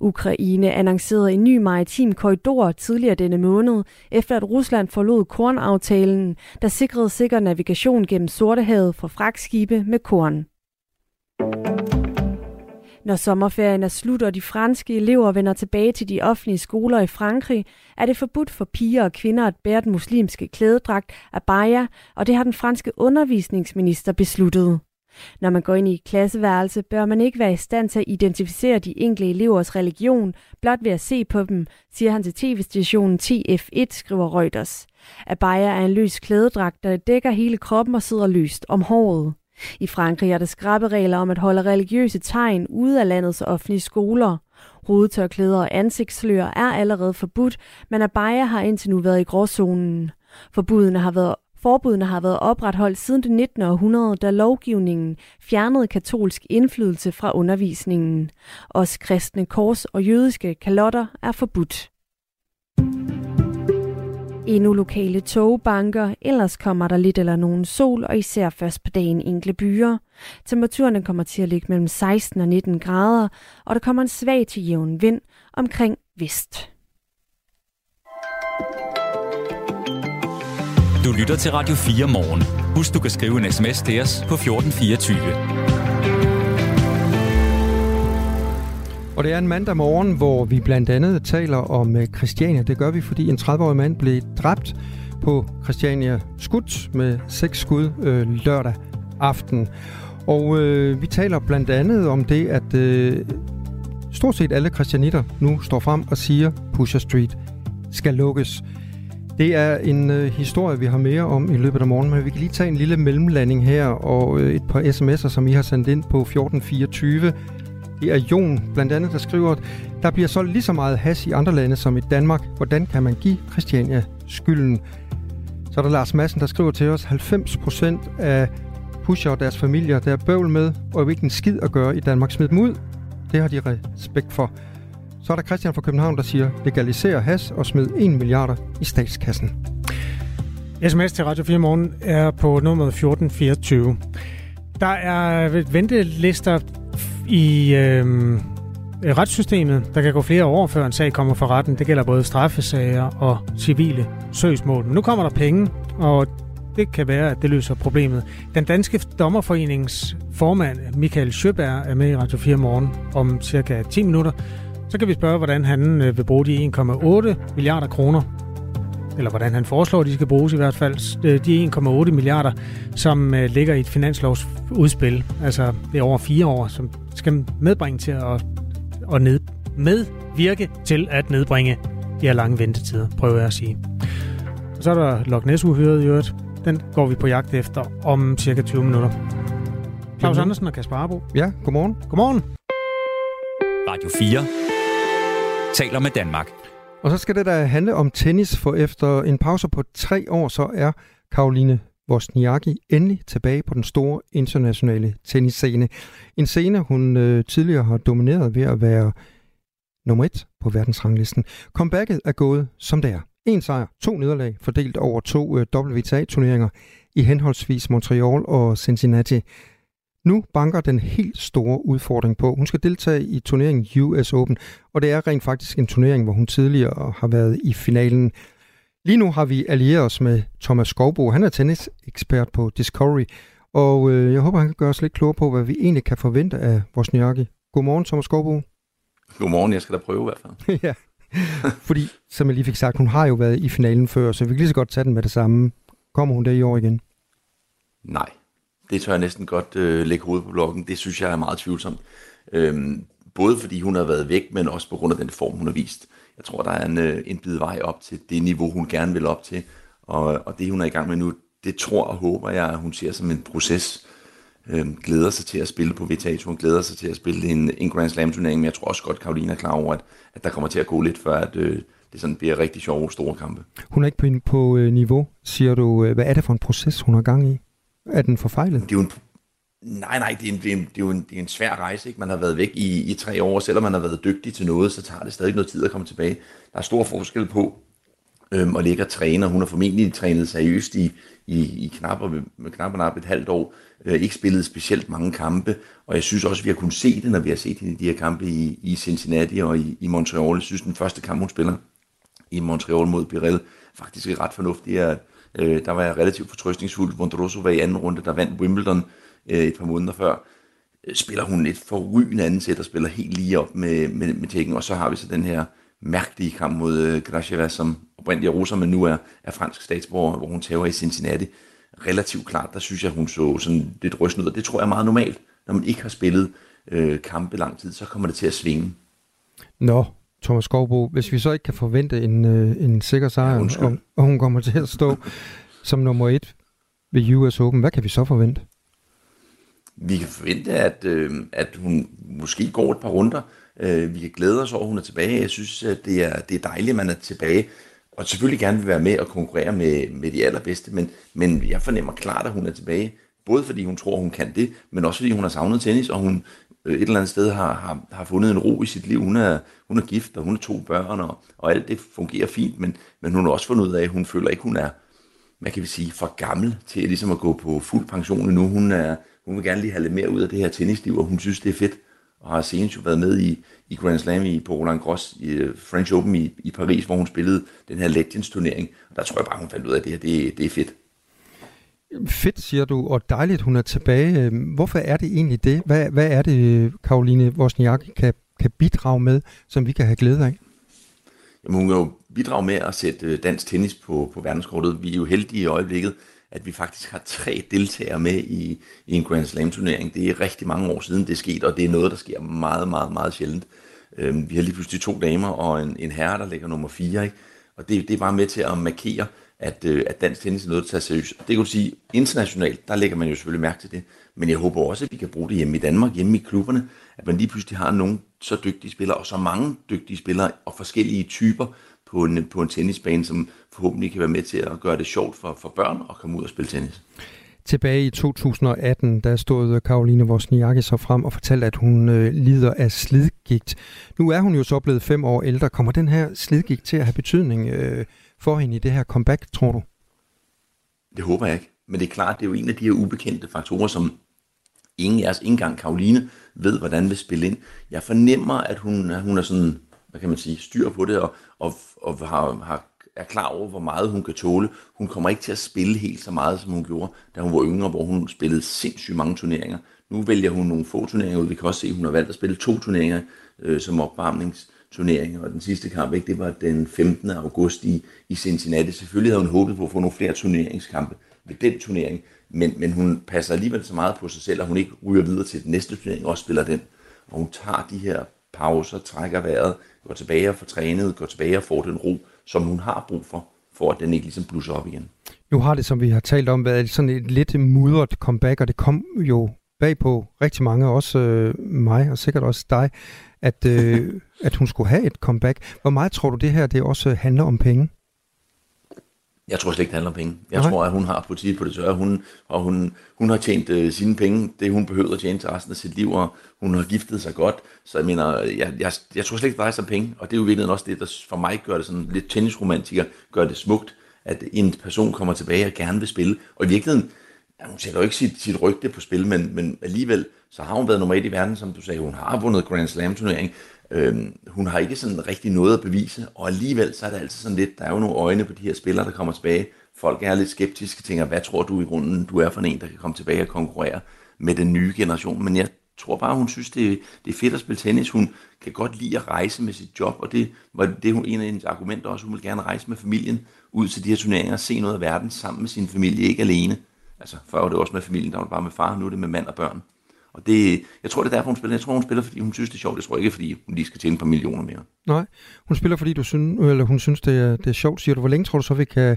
Ukraine annoncerede en ny maritim korridor tidligere denne måned, efter at Rusland forlod kornaftalen, der sikrede sikker navigation gennem Sortehavet for fragtskibe med korn. Når sommerferien er slut, og de franske elever vender tilbage til de offentlige skoler i Frankrig, er det forbudt for piger og kvinder at bære den muslimske klædedragt abaya, og det har den franske undervisningsminister besluttet. Når man går ind i et klasseværelse, bør man ikke være i stand til at identificere de enkelte elevers religion, blot ved at se på dem, siger han til tv-stationen TF1, skriver Reuters. Abaya er en løs klædedragt, der dækker hele kroppen og sidder løst om håret. I Frankrig er der skrappe regler om at holde religiøse tegn ude af landets offentlige skoler. Hovedtørklæder og ansigtslør er allerede forbudt, men abaya har indtil nu været i gråzonen. Forbudene har været Forbudene har været opretholdt siden det 19. århundrede, da lovgivningen fjernede katolsk indflydelse fra undervisningen. Også kristne kors og jødiske kalotter er forbudt. Endnu lokale togbanker, ellers kommer der lidt eller nogen sol, og især først på dagen enkle byer. Temperaturen kommer til at ligge mellem 16 og 19 grader, og der kommer en svag til jævn vind omkring vest. Du lytter til Radio 4 morgen. Husk, du kan skrive en sms til os på 1424. Og det er en mandag morgen, hvor vi blandt andet taler om øh, Christiania. Det gør vi, fordi en 30-årig mand blev dræbt på Christiania skudt med seks skud øh, lørdag aften. Og øh, vi taler blandt andet om det, at øh, stort set alle christianitter nu står frem og siger, Pusher Street skal lukkes. Det er en øh, historie, vi har mere om i løbet af morgenen, men vi kan lige tage en lille mellemlanding her og øh, et par sms'er, som I har sendt ind på 1424. Det er Jon blandt andet, der skriver, at der bliver solgt lige så meget has i andre lande som i Danmark. Hvordan kan man give Christiania skylden? Så er der Lars Madsen, der skriver til os, 90% af pusher og deres familier, der er bøvl med, og ikke en skid at gøre i Danmark. Smid dem ud. Det har de respekt for. Så er der Christian fra København, der siger, legalisere has og smid 1 milliarder i statskassen. SMS til Radio 4 Morgen er på nummer 1424. Der er ventelister i øh, retssystemet. Der kan gå flere år, før en sag kommer for retten. Det gælder både straffesager og civile søgsmål. Men nu kommer der penge, og det kan være, at det løser problemet. Den danske dommerforenings formand, Michael Schøberg, er med i Radio 4 morgen om cirka 10 minutter. Så kan vi spørge, hvordan han øh, vil bruge de 1,8 milliarder kroner, eller hvordan han foreslår, at de skal bruges i hvert fald, øh, de 1,8 milliarder, som øh, ligger i et finanslovsudspil. Altså det er over fire år, som skal medbringe til at, at ned, medvirke til at nedbringe de her lange ventetider, prøver jeg at sige. Og så er der Loch Ness-uhyret i øvrigt. Den går vi på jagt efter om cirka 20 minutter. Claus Andersen og Kasper Arbo. Ja, godmorgen. Godmorgen. Radio 4 taler med Danmark. Og så skal det da handle om tennis, for efter en pause på tre år, så er Karoline Wozniacki endelig tilbage på den store internationale tennisscene. En scene, hun øh, tidligere har domineret ved at være nummer et på verdensranglisten. Comebacket er gået som det er. En sejr, to nederlag, fordelt over to øh, WTA-turneringer i henholdsvis Montreal og Cincinnati. Nu banker den helt store udfordring på. Hun skal deltage i turneringen US Open, og det er rent faktisk en turnering, hvor hun tidligere har været i finalen. Lige nu har vi allieret os med Thomas Skovbo. Han er tennisekspert på Discovery, og øh, jeg håber, han kan gøre os lidt klogere på, hvad vi egentlig kan forvente af vores Wozniacki. Godmorgen, Thomas Skovbo. Godmorgen, jeg skal da prøve i hvert fald. ja, fordi, som jeg lige fik sagt, hun har jo været i finalen før, så vi kan lige så godt tage den med det samme. Kommer hun der i år igen? Nej, det tør jeg næsten godt øh, lægge hovedet på blokken. Det synes jeg er meget tvivlsomt. Øhm, både fordi hun har været væk, men også på grund af den form, hun har vist. Jeg tror, der er en, øh, en bid vej op til det niveau, hun gerne vil op til. Og, og det, hun er i gang med nu, det tror og håber jeg, at hun ser som en proces. Øhm, glæder sig til at spille på VTA Hun glæder sig til at spille en, en Grand Slam turnering, men jeg tror også godt, Karolina er klar over, at, at der kommer til at gå lidt før, at øh, det sådan bliver rigtig sjove, store kampe. Hun er ikke på, på øh, niveau, siger du. Øh, hvad er det for en proces, hun har gang i? Er den forfejlet? Det er jo en, nej, nej, det er, en, det, er en, det, er jo en, det er en svær rejse. Ikke? Man har været væk i, i tre år, selvom man har været dygtig til noget, så tager det stadig noget tid at komme tilbage. Der er stor forskel på øhm, at ligge og træne, og hun har formentlig trænet seriøst i, i, i knap og, med knap og nap et halvt år. Øh, ikke spillet specielt mange kampe, og jeg synes også, at vi har kunnet se det, når vi har set hende i de her kampe i, i Cincinnati og i, i Montreal. Jeg synes, den første kamp, hun spiller i Montreal mod Birel, faktisk er ret fornuftig. At, øh, der var jeg relativt fortrøstningsfuld. Vondroso var i anden runde, der vandt Wimbledon øh, et par måneder før. Øh, spiller hun et forrygende anden sæt og spiller helt lige op med, med, med tækken. Og så har vi så den her mærkelige kamp mod øh, Gracheva, som oprindeligt er russer, men nu er, er fransk statsborger, hvor hun tager i Cincinnati. Relativt klart, der synes jeg, hun så sådan lidt rystende ud, og det tror jeg er meget normalt. Når man ikke har spillet øh, kampe lang tid, så kommer det til at svinge. Nå, Thomas Skovbo, hvis vi så ikke kan forvente en, øh, en sikker sejr, ja, og, og hun kommer til at stå som nummer et ved US Open, hvad kan vi så forvente? Vi kan forvente, at, øh, at hun måske går et par runder. Øh, vi kan glæde os over, at hun er tilbage. Jeg synes, at det er, det er dejligt, at man er tilbage. Og selvfølgelig gerne vil være med og konkurrere med, med de allerbedste. Men, men jeg fornemmer klart, at hun er tilbage. Både fordi hun tror, hun kan det, men også fordi hun har savnet tennis, og hun Øh, et eller andet sted har, har, har fundet en ro i sit liv. Hun er, hun er gift, og hun har to børn, og, og alt det fungerer fint, men, men hun har også fundet ud af, at hun føler ikke, hun er, hvad kan vi sige, for gammel til ligesom at gå på fuld pension nu. Hun, er, hun vil gerne lige have lidt mere ud af det her tennisliv, og hun synes, det er fedt. Og har senest jo været med i, i Grand Slam i, på Roland Garros i øh, French Open i, i Paris, hvor hun spillede den her Legends turnering. Og der tror jeg bare, hun fandt ud af, at det her det, det er fedt. Fedt, siger du, og dejligt, hun er tilbage. Øhm, hvorfor er det egentlig det? Hvad, hvad er det, Karoline Wozniacki kan, kan bidrage med, som vi kan have glæde af? Jamen, hun kan jo bidrage med at sætte øh, dansk tennis på, på verdenskortet. Vi er jo heldige i øjeblikket, at vi faktisk har tre deltagere med i, i en Grand Slam turnering. Det er rigtig mange år siden, det er sket, og det er noget, der sker meget, meget, meget sjældent. Øhm, vi har lige pludselig to damer og en, en herre, der ligger nummer fire, ikke? og det, det er bare med til at markere, at, øh, at dansk tennis er noget, der tager seriøst. Det kan du sige, internationalt, der lægger man jo selvfølgelig mærke til det, men jeg håber også, at vi kan bruge det hjemme i Danmark, hjemme i klubberne, at man lige pludselig har nogle så dygtige spillere, og så mange dygtige spillere, og forskellige typer på en, på en tennisbane, som forhåbentlig kan være med til at gøre det sjovt for, for børn at komme ud og spille tennis. Tilbage i 2018, der stod øh, Karoline Wozniacki så frem og fortalte, at hun øh, lider af slidgigt. Nu er hun jo så blevet fem år ældre. Kommer den her slidgigt til at have betydning øh, for hende i det her comeback, tror du? Det håber jeg ikke. Men det er klart, det er jo en af de her ubekendte faktorer, som ingen af os, ikke engang Karoline, ved, hvordan vil spille ind. Jeg fornemmer, at hun, hun er sådan, hvad kan man sige, styr på det, og, og, og har, har er klar over, hvor meget hun kan tåle. Hun kommer ikke til at spille helt så meget, som hun gjorde, da hun var yngre, hvor hun spillede sindssygt mange turneringer. Nu vælger hun nogle få turneringer ud. Vi kan også se, at hun har valgt at spille to turneringer øh, som opvarmningsturneringer, og den sidste kamp, ikke, det var den 15. august i, i Cincinnati. Selvfølgelig havde hun håbet på at få nogle flere turneringskampe ved den turnering, men, men hun passer alligevel så meget på sig selv, at hun ikke ryger videre til den næste turnering og spiller den. Og hun tager de her pauser, trækker vejret, går tilbage og får trænet, går tilbage og får den ro, som hun har brug for, for at den ikke ligesom blusser op igen. Nu har det, som vi har talt om, været sådan et lidt mudret comeback, og det kom jo bag på rigtig mange, også øh, mig og sikkert også dig, at, øh, at hun skulle have et comeback. Hvor meget tror du det her, det også handler om penge? Jeg tror slet ikke, det handler om penge. Jeg okay. tror, at hun har politik på det tørre. Hun, og hun, hun har tjent øh, sine penge, det hun behøver at tjene til resten af sit liv, og hun har giftet sig godt. Så jeg mener, jeg, jeg, jeg tror slet ikke, det drejer sig om penge. Og det er jo virkelig også det, der for mig gør det sådan lidt tennisromantiker, gør det smukt, at en person kommer tilbage og gerne vil spille. Og i virkeligheden, ja, hun sætter jo ikke sit, sit rygte på spil, men, men alligevel, så har hun været nummer et i verden, som du sagde. Hun har vundet Grand Slam turnering. Øhm, hun har ikke sådan rigtig noget at bevise, og alligevel så er det altid sådan lidt, der er jo nogle øjne på de her spillere, der kommer tilbage. Folk er lidt skeptiske tænker, hvad tror du i grunden, du er for en, der kan komme tilbage og konkurrere med den nye generation. Men jeg tror bare, hun synes, det, er, det er fedt at spille tennis. Hun kan godt lide at rejse med sit job, og det var det hun, en af hendes argumenter også. Hun vil gerne rejse med familien ud til de her turneringer og se noget af verden sammen med sin familie, ikke alene. Altså, før var det også med familien, der var det bare med far, nu er det med mand og børn. Og det, jeg tror, det er derfor, hun spiller. Jeg tror, hun spiller, fordi hun synes, det er sjovt. Jeg tror ikke, fordi hun lige skal tjene et par millioner mere. Nej, hun spiller, fordi du synes, eller hun synes, det er, det er sjovt, siger du. Hvor længe tror du så, vi kan,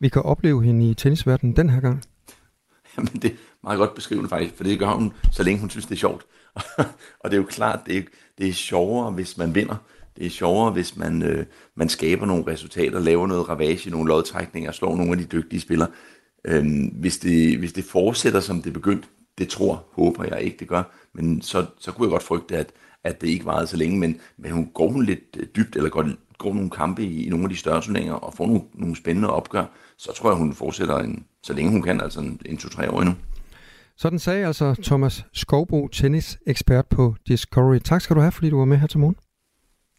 vi kan opleve hende i tennisverdenen den her gang? Jamen, det er meget godt beskrivende faktisk, for det gør hun, så længe hun synes, det er sjovt. og det er jo klart, det er, det er sjovere, hvis man vinder. Det er sjovere, hvis man, øh, man skaber nogle resultater, laver noget ravage, nogle lodtrækninger, slår nogle af de dygtige spillere. Øhm, hvis, det, hvis det fortsætter, som det begyndte, det tror, håber jeg ikke, det gør. Men så, så kunne jeg godt frygte, at, at det ikke varede så længe. Men, men hun går hun lidt øh, dybt, eller går, går nogle kampe i, i nogle af de større turneringer, og får nogle, nogle spændende opgør, så tror jeg, hun fortsætter en, så længe hun kan, altså en, en to-tre år endnu. Sådan sagde altså Thomas Skovbo, tennisekspert på Discovery. Tak skal du have, fordi du var med her til morgen.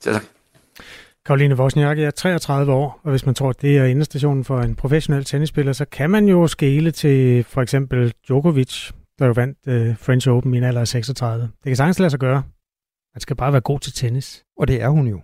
Ja, tak. Karoline Wozniacki er 33 år, og hvis man tror, at det er endestationen for en professionel tennisspiller, så kan man jo skele til for eksempel Djokovic, der jo vandt uh, French Open i en alder af 36. Det kan sagtens lade sig gøre. Man skal bare være god til tennis. Og det er hun jo.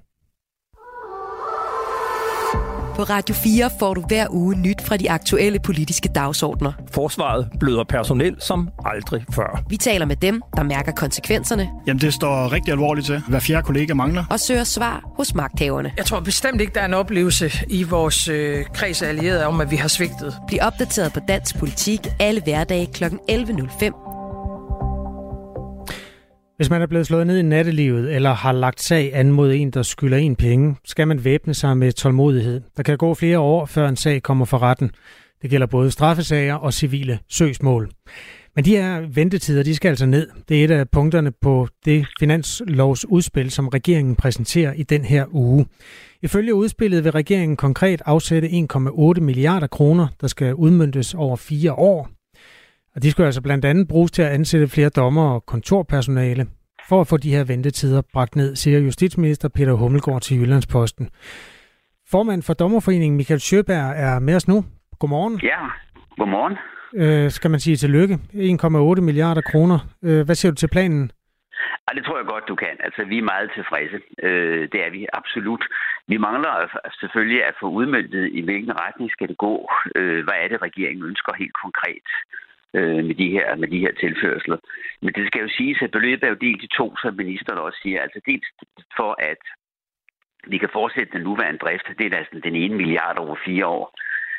På Radio 4 får du hver uge nyt fra de aktuelle politiske dagsordner. Forsvaret bløder personel som aldrig før. Vi taler med dem, der mærker konsekvenserne. Jamen, det står rigtig alvorligt til. Hver fjerde kollega mangler. Og søger svar hos magthaverne. Jeg tror bestemt ikke, der er en oplevelse i vores øh, kreds af allierede om, at vi har svigtet. Bliv opdateret på dansk politik alle hverdage kl. 11.05 hvis man er blevet slået ned i nattelivet eller har lagt sag an mod en, der skylder en penge, skal man væbne sig med tålmodighed. Der kan gå flere år, før en sag kommer for retten. Det gælder både straffesager og civile søgsmål. Men de her ventetider, de skal altså ned. Det er et af punkterne på det finanslovsudspil, som regeringen præsenterer i den her uge. Ifølge udspillet vil regeringen konkret afsætte 1,8 milliarder kroner, der skal udmyndtes over fire år. Og de skulle altså blandt andet bruges til at ansætte flere dommer og kontorpersonale for at få de her ventetider bragt ned, siger justitsminister Peter Hummelgaard til Jyllandsposten. Formand for Dommerforeningen Michael Sjøberg er med os nu. Godmorgen. Ja, godmorgen. Øh, skal man sige tillykke. 1,8 milliarder kroner. Øh, hvad siger du til planen? Ja, det tror jeg godt, du kan. Altså, vi er meget tilfredse. Øh, det er vi absolut. Vi mangler selvfølgelig at få udmyndtet, i hvilken retning skal det gå. Øh, hvad er det, regeringen ønsker helt konkret? Øh, med, de her, med de her tilførsler. Men det skal jo siges, at beløbet er jo delt i to, som ministeren også siger. Altså dels for, at vi kan fortsætte den nuværende drift. Det er altså den ene milliard over fire år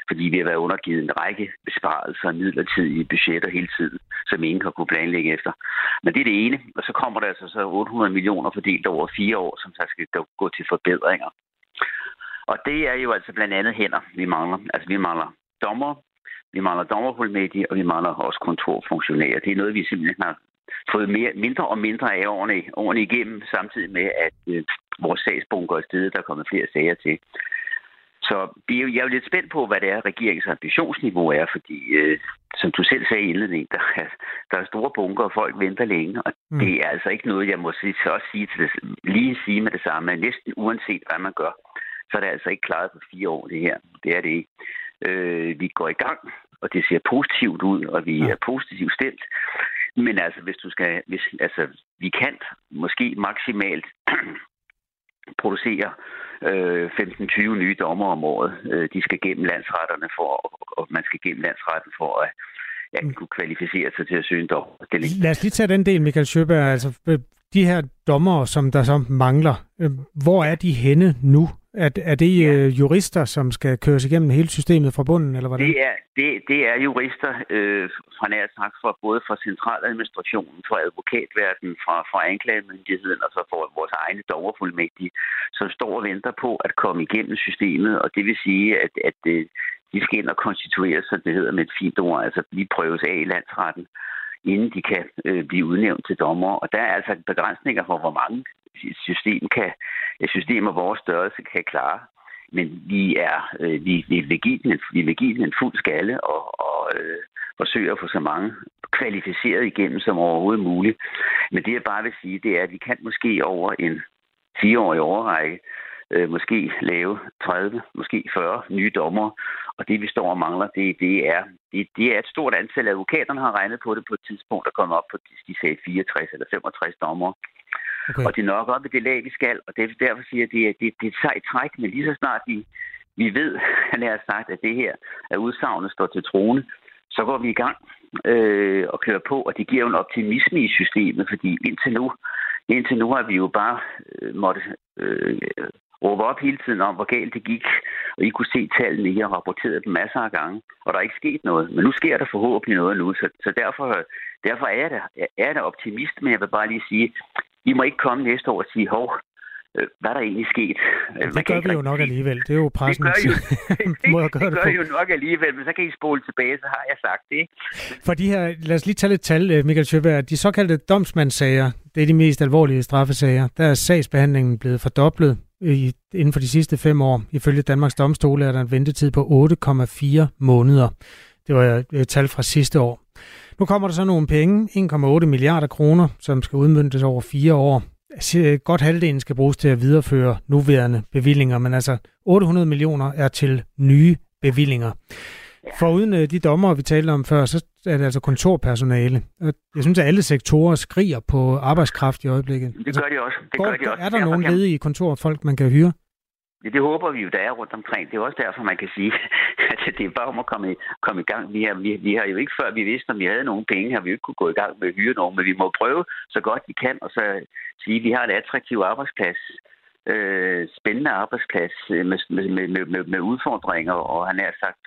fordi vi har været undergivet en række besparelser og midlertidige budgetter hele tiden, som ingen har kunne planlægge efter. Men det er det ene, og så kommer der altså så 800 millioner fordelt over fire år, som så skal gå til forbedringer. Og det er jo altså blandt andet hænder, vi mangler. Altså vi mangler dommer, vi mangler dommerfuldmægtige, og vi mangler også kontorfunktionærer. Det er noget, vi simpelthen har fået mere, mindre og mindre af årene, årene igennem, samtidig med, at øh, vores sagsbunker er stedet, der er kommet flere sager til. Så jeg er jo lidt spændt på, hvad det er, regeringens ambitionsniveau er, fordi, øh, som du selv sagde i indledningen, der er, der er store bunker, og folk venter længe, og mm. det er altså ikke noget, jeg må sige, også sige til det, lige sige med det samme, at næsten uanset hvad man gør, så er det altså ikke klaret på fire år, det her. Det er det ikke. Øh, vi går i gang, og det ser positivt ud, og vi er positivt stemt. Men altså, hvis du skal, hvis, altså, vi kan måske maksimalt producere øh, 15-20 nye dommer om året. Øh, de skal gennem landsretterne for, og man skal gennem landsretten for at ja, kunne kvalificere sig til at søge en dommer. Lad os lige tage den del, Michael Schøberg. Altså, de her dommer, som der så mangler, øh, hvor er de henne nu? Er, er det ja. øh, jurister, som skal køres igennem hele systemet fra bunden, eller hvordan? Det er, det, det er jurister øh, fra nær sagt fra både fra centraladministrationen, fra advokatverdenen, fra, fra anklagemyndigheden og så fra vores egne dommerfuldmægtige, som står og venter på at komme igennem systemet, og det vil sige, at, at øh, de skal ind og konstituere sig, det hedder med et fint ord, altså lige prøves af i landsretten inden de kan øh, blive udnævnt til dommer. Og der er altså begrænsninger for, hvor mange system kan, et system af vores størrelse kan klare. Men vi er øh, vi, vi, vil give den en, vi vil en fuld skalle og, og øh, forsøger at få så mange kvalificeret igennem som overhovedet muligt. Men det jeg bare vil sige, det er, at vi kan måske over en fireårig overrække øh, måske lave 30, måske 40 nye dommer. Og det vi står og mangler, det, det, er, det, det er et stort antal. Advokaterne har regnet på det på et tidspunkt, der kommer op på, de sagde 64 eller 65 dommer. Okay. Og det er nok op i det lag, vi skal, og det, derfor siger jeg, det, det, det er et sejt træk, men lige så snart vi, vi ved, han har sagt, at det her, at udsagnet står til trone, så går vi i gang øh, og kører på, og det giver jo en optimisme i systemet, fordi indtil nu, indtil nu har vi jo bare øh, måtte øh, råbe op hele tiden om, hvor galt det gik, og I kunne se tallene, I har rapporteret dem masser af gange, og der er ikke sket noget. Men nu sker der forhåbentlig noget nu, så, så derfor, derfor er, jeg da, er der optimist, men jeg vil bare lige sige, i må ikke komme næste år og sige, hov, øh, hvad er der egentlig sket? Det Man gør vi jo nok alligevel. Det er jo pressen. Det gør, jo, det, det, det gør jo nok alligevel, men så kan I spole tilbage, så har jeg sagt det. For de her, lad os lige tage lidt tal, øh, Michael Sjøberg. De såkaldte domsmandssager, det er de mest alvorlige straffesager. Der er sagsbehandlingen blevet fordoblet i, inden for de sidste fem år. Ifølge Danmarks Domstole er der en ventetid på 8,4 måneder. Det var et øh, tal fra sidste år. Nu kommer der så nogle penge, 1,8 milliarder kroner, som skal udmyndtes over fire år. Godt halvdelen skal bruges til at videreføre nuværende bevillinger, men altså 800 millioner er til nye bevillinger. Foruden øh, de dommer, vi talte om før, så er det altså kontorpersonale. Jeg synes, at alle sektorer skriger på arbejdskraft i øjeblikket. Det gør de også. Det gør de også. Er der nogen ledige kontorfolk, man kan hyre? Ja, det håber vi jo, der er rundt omkring. Det er også derfor, man kan sige, at det er bare om at komme, i, komme i gang. Vi har, vi, vi har jo ikke før, vi vidste, om vi havde nogen penge, har vi jo ikke kunne gå i gang med at hyre nogen, men vi må prøve så godt vi kan, og så sige, at vi har en attraktiv arbejdsplads, øh, spændende arbejdsplads med, med, med, med, med udfordringer, og han har sagt,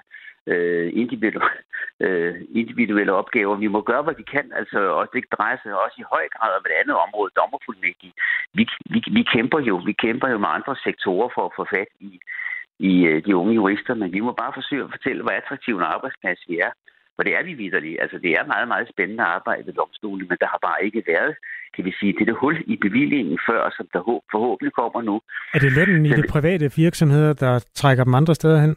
øh, individuelle, øh, individuelle opgaver. Vi må gøre, hvad vi kan. Altså, også, det drejer sig også i høj grad om et andet område, dommerfuldmægtige. Vi, vi, vi, kæmper jo, vi kæmper jo med andre sektorer for at få fat i, i øh, de unge jurister, men vi må bare forsøge at fortælle, hvor attraktiv en arbejdsplads vi er. For det er vi vidderlige. Altså, det er meget, meget spændende arbejde ved domstolen, men der har bare ikke været, kan vi sige, det der hul i bevillingen før, som der forhåbentlig kommer nu. Er det lønnen i de private virksomheder, der trækker dem andre steder hen?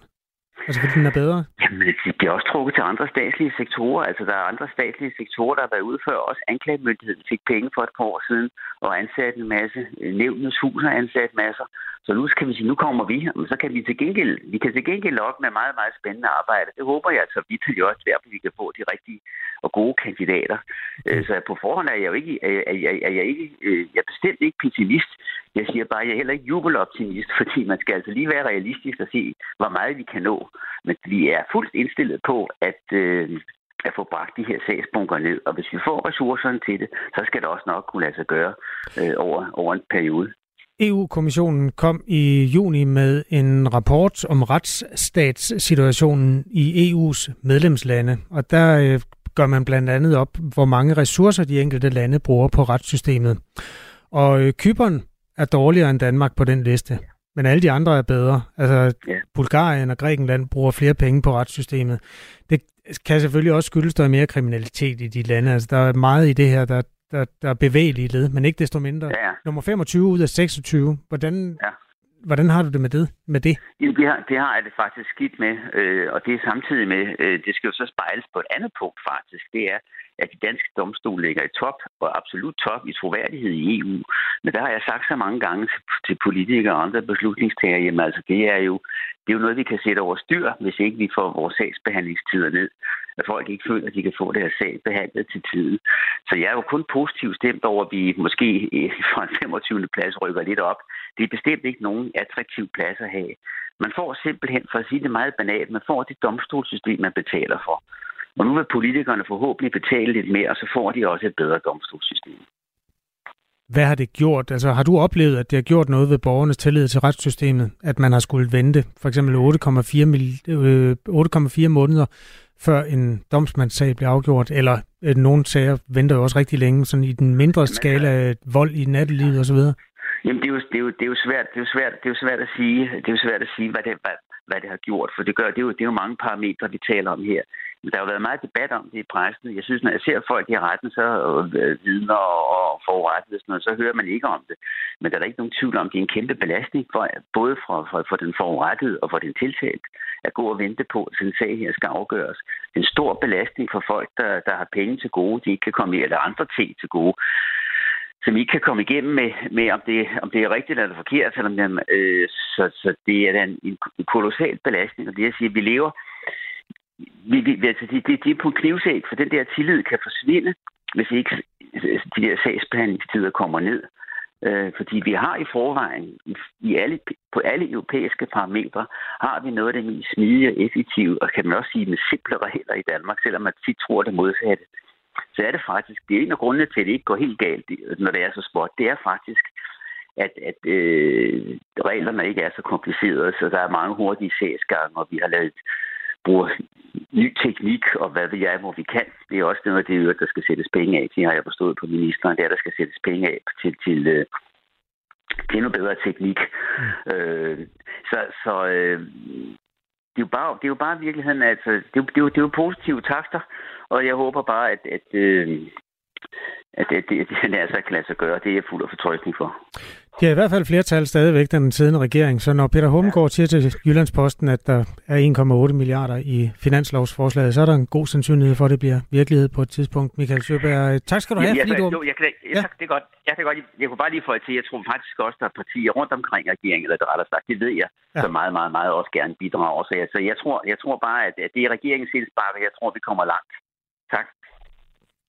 Altså fordi den er bedre? Jamen, det bliver også trukket til andre statslige sektorer. Altså, der er andre statslige sektorer, der har været ude før. Også anklagemyndigheden fik penge for et par år siden og ansat en masse. Nævnens hus har ansat masser. Så nu kan vi sige, nu kommer vi, og så kan vi til gengæld, vi kan til gengæld op med meget, meget spændende arbejde. Det håber jeg så vidt jo også, at vi kan få de rigtige og gode kandidater. Okay. Så på forhånd er jeg jo ikke, er, jeg, er jeg ikke, øh, jeg er bestemt ikke pessimist. Jeg siger bare, at jeg er heller ikke jubeloptimist, fordi man skal altså lige være realistisk og se, hvor meget vi kan nå. Men vi er fuldt indstillet på, at, øh, at få bragt de her sagsbunker ned. Og hvis vi får ressourcerne til det, så skal det også nok kunne lade sig gøre øh, over, over en periode. EU-kommissionen kom i juni med en rapport om retsstatssituationen i EU's medlemslande, og der øh, gør man blandt andet op, hvor mange ressourcer de enkelte lande bruger på retssystemet. Og øh, Kypern er dårligere end Danmark på den liste. Men alle de andre er bedre. Altså, ja. Bulgarien og Grækenland bruger flere penge på retssystemet. Det, kan selvfølgelig også skyldes, der er mere kriminalitet i de lande. Altså, der er meget i det her, der, der, der er bevægelige led, men ikke desto mindre. Ja. Nummer 25 ud af 26. Hvordan, Ja hvordan har du det med det? Med det? Jamen, det, har, det har jeg det faktisk skidt med, øh, og det er samtidig med, øh, det skal jo så spejles på et andet punkt faktisk, det er, at de danske domstole ligger i top, og absolut top i troværdighed i EU. Men der har jeg sagt så mange gange til, til politikere og andre beslutningstagere, jamen altså det er jo, det er jo noget, vi kan sætte over styr, hvis ikke vi får vores sagsbehandlingstider ned. At folk ikke føler, at de kan få deres sag behandlet til tiden. Så jeg er jo kun positivt stemt over, at vi måske fra en 25. plads rykker lidt op. Det er bestemt ikke nogen attraktiv plads at have. Man får simpelthen, for at sige det meget banalt, man får det domstolssystem, man betaler for. Og nu vil politikerne forhåbentlig betale lidt mere, og så får de også et bedre domstolssystem. Hvad har det gjort? Altså, har du oplevet, at det har gjort noget ved borgernes tillid til retssystemet? At man har skulle vente for eksempel 8,4 mil- øh, 8,4 måneder, før en domsmandssag bliver afgjort? Eller øh, nogle sager venter jo også rigtig længe, sådan i den mindre skala af vold i nattelivet osv.? Jamen, det er jo, det er jo, det er jo svært, det er jo svært, det er jo svært at sige, det er jo svært at sige, hvad det, hvad, hvad det har gjort, for det gør, det er jo, det er jo mange parametre, vi taler om her. Men der har været meget debat om det i pressen. Jeg synes, når jeg ser folk i retten, så øh, øh, vidner og forurettet og sådan noget, så hører man ikke om det. Men der er der ikke nogen tvivl om, det er en kæmpe belastning, for, både for, for, for den forurettede og for den tiltalt, at gå og vente på, at en sag her skal afgøres. Det er en stor belastning for folk, der, der har penge til gode, de ikke kan komme i, eller andre ting til gode som ikke kan komme igennem med, med om, det, om det er rigtigt eller forkert. Selvom øh, så, så det er en, en kolossal belastning. Og det at sige, at vi lever... Vi, altså, det, det, det er på en knivsæg, for den der tillid kan forsvinde, hvis ikke altså, de der sagsbehandlingstider kommer ned. Øh, fordi vi har i forvejen, i, i alle, på alle europæiske parametre, har vi noget af det mest smidige og effektive, og kan man også sige med simple regler i Danmark, selvom man tit tror det modsatte så er det faktisk, det er en af grundene til, at det ikke går helt galt, når det er så småt, det er faktisk, at, at øh, reglerne ikke er så komplicerede, så der er mange hurtige sagsgange, og vi har lavet bruger ny teknik, og hvad ved jeg, hvor vi kan. Det er også noget af det, der skal sættes penge af til, har jeg forstået på ministeren, det er, der skal sættes penge af til, til, øh, til noget bedre teknik. Mm. Øh, så så øh, det, er jo bare, det er jo bare virkeligheden, altså, det er, det er, jo, det er jo positive takter, og jeg håber bare, at, at, øh, at det, det, det altså kan lade sig gøre. Det er jeg fuld af fortrøstning for. Det er i hvert fald flertal stadigvæk, den siddende regering. Så når Peter Hummelgaard siger til Jyllandsposten, at der er 1,8 milliarder i finanslovsforslaget, så er der en god sandsynlighed for, at det bliver virkelighed på et tidspunkt. Michael Søberg, tak skal du have. Ja, fordi jeg, du... jo, jeg, kan, jeg, ja. det er godt. Jeg kan godt. Jeg kunne bare lige få til, jeg tror faktisk også, der er partier rundt omkring regeringen, eller det rettere sagt, det ved jeg, ja. så meget, meget, meget også gerne bidrager. Så jeg, så jeg, tror, jeg tror bare, at det er regeringens indspark, jeg tror, vi kommer langt.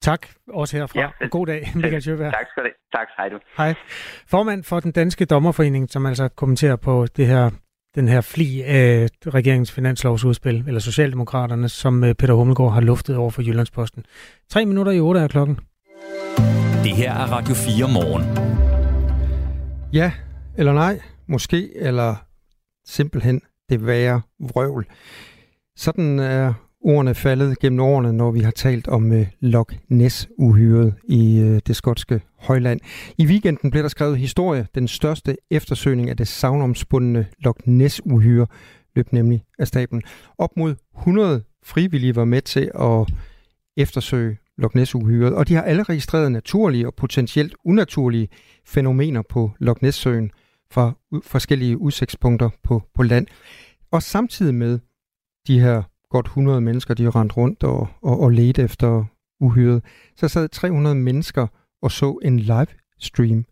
Tak. Også herfra. Ja, og god dag, Michael Sjøberg. Tak skal du Tak, hej du. Hej. Formand for den danske dommerforening, som altså kommenterer på det her, den her fli af regeringens finanslovsudspil, eller Socialdemokraterne, som øh, Peter Hummelgaard har luftet over for Jyllandsposten. Tre minutter i otte er klokken. Det her er Radio 4 morgen. Ja eller nej, måske, eller simpelthen det værre vrøvl. Sådan er ordene faldet gennem årene, når vi har talt om øh, Loch Ness-uhyret i øh, det skotske højland. I weekenden blev der skrevet historie. Den største eftersøgning af det savnomspundne Loch Ness-uhyre løb nemlig af staben. Op mod 100 frivillige var med til at eftersøge Loch Ness-uhyret, og de har alle registreret naturlige og potentielt unaturlige fænomener på Loch Ness-søen fra forskellige udsigtspunkter på, på land. Og samtidig med de her godt 100 mennesker, de rendt rundt og, og, og ledte efter uhyret, så sad 300 mennesker og så en livestream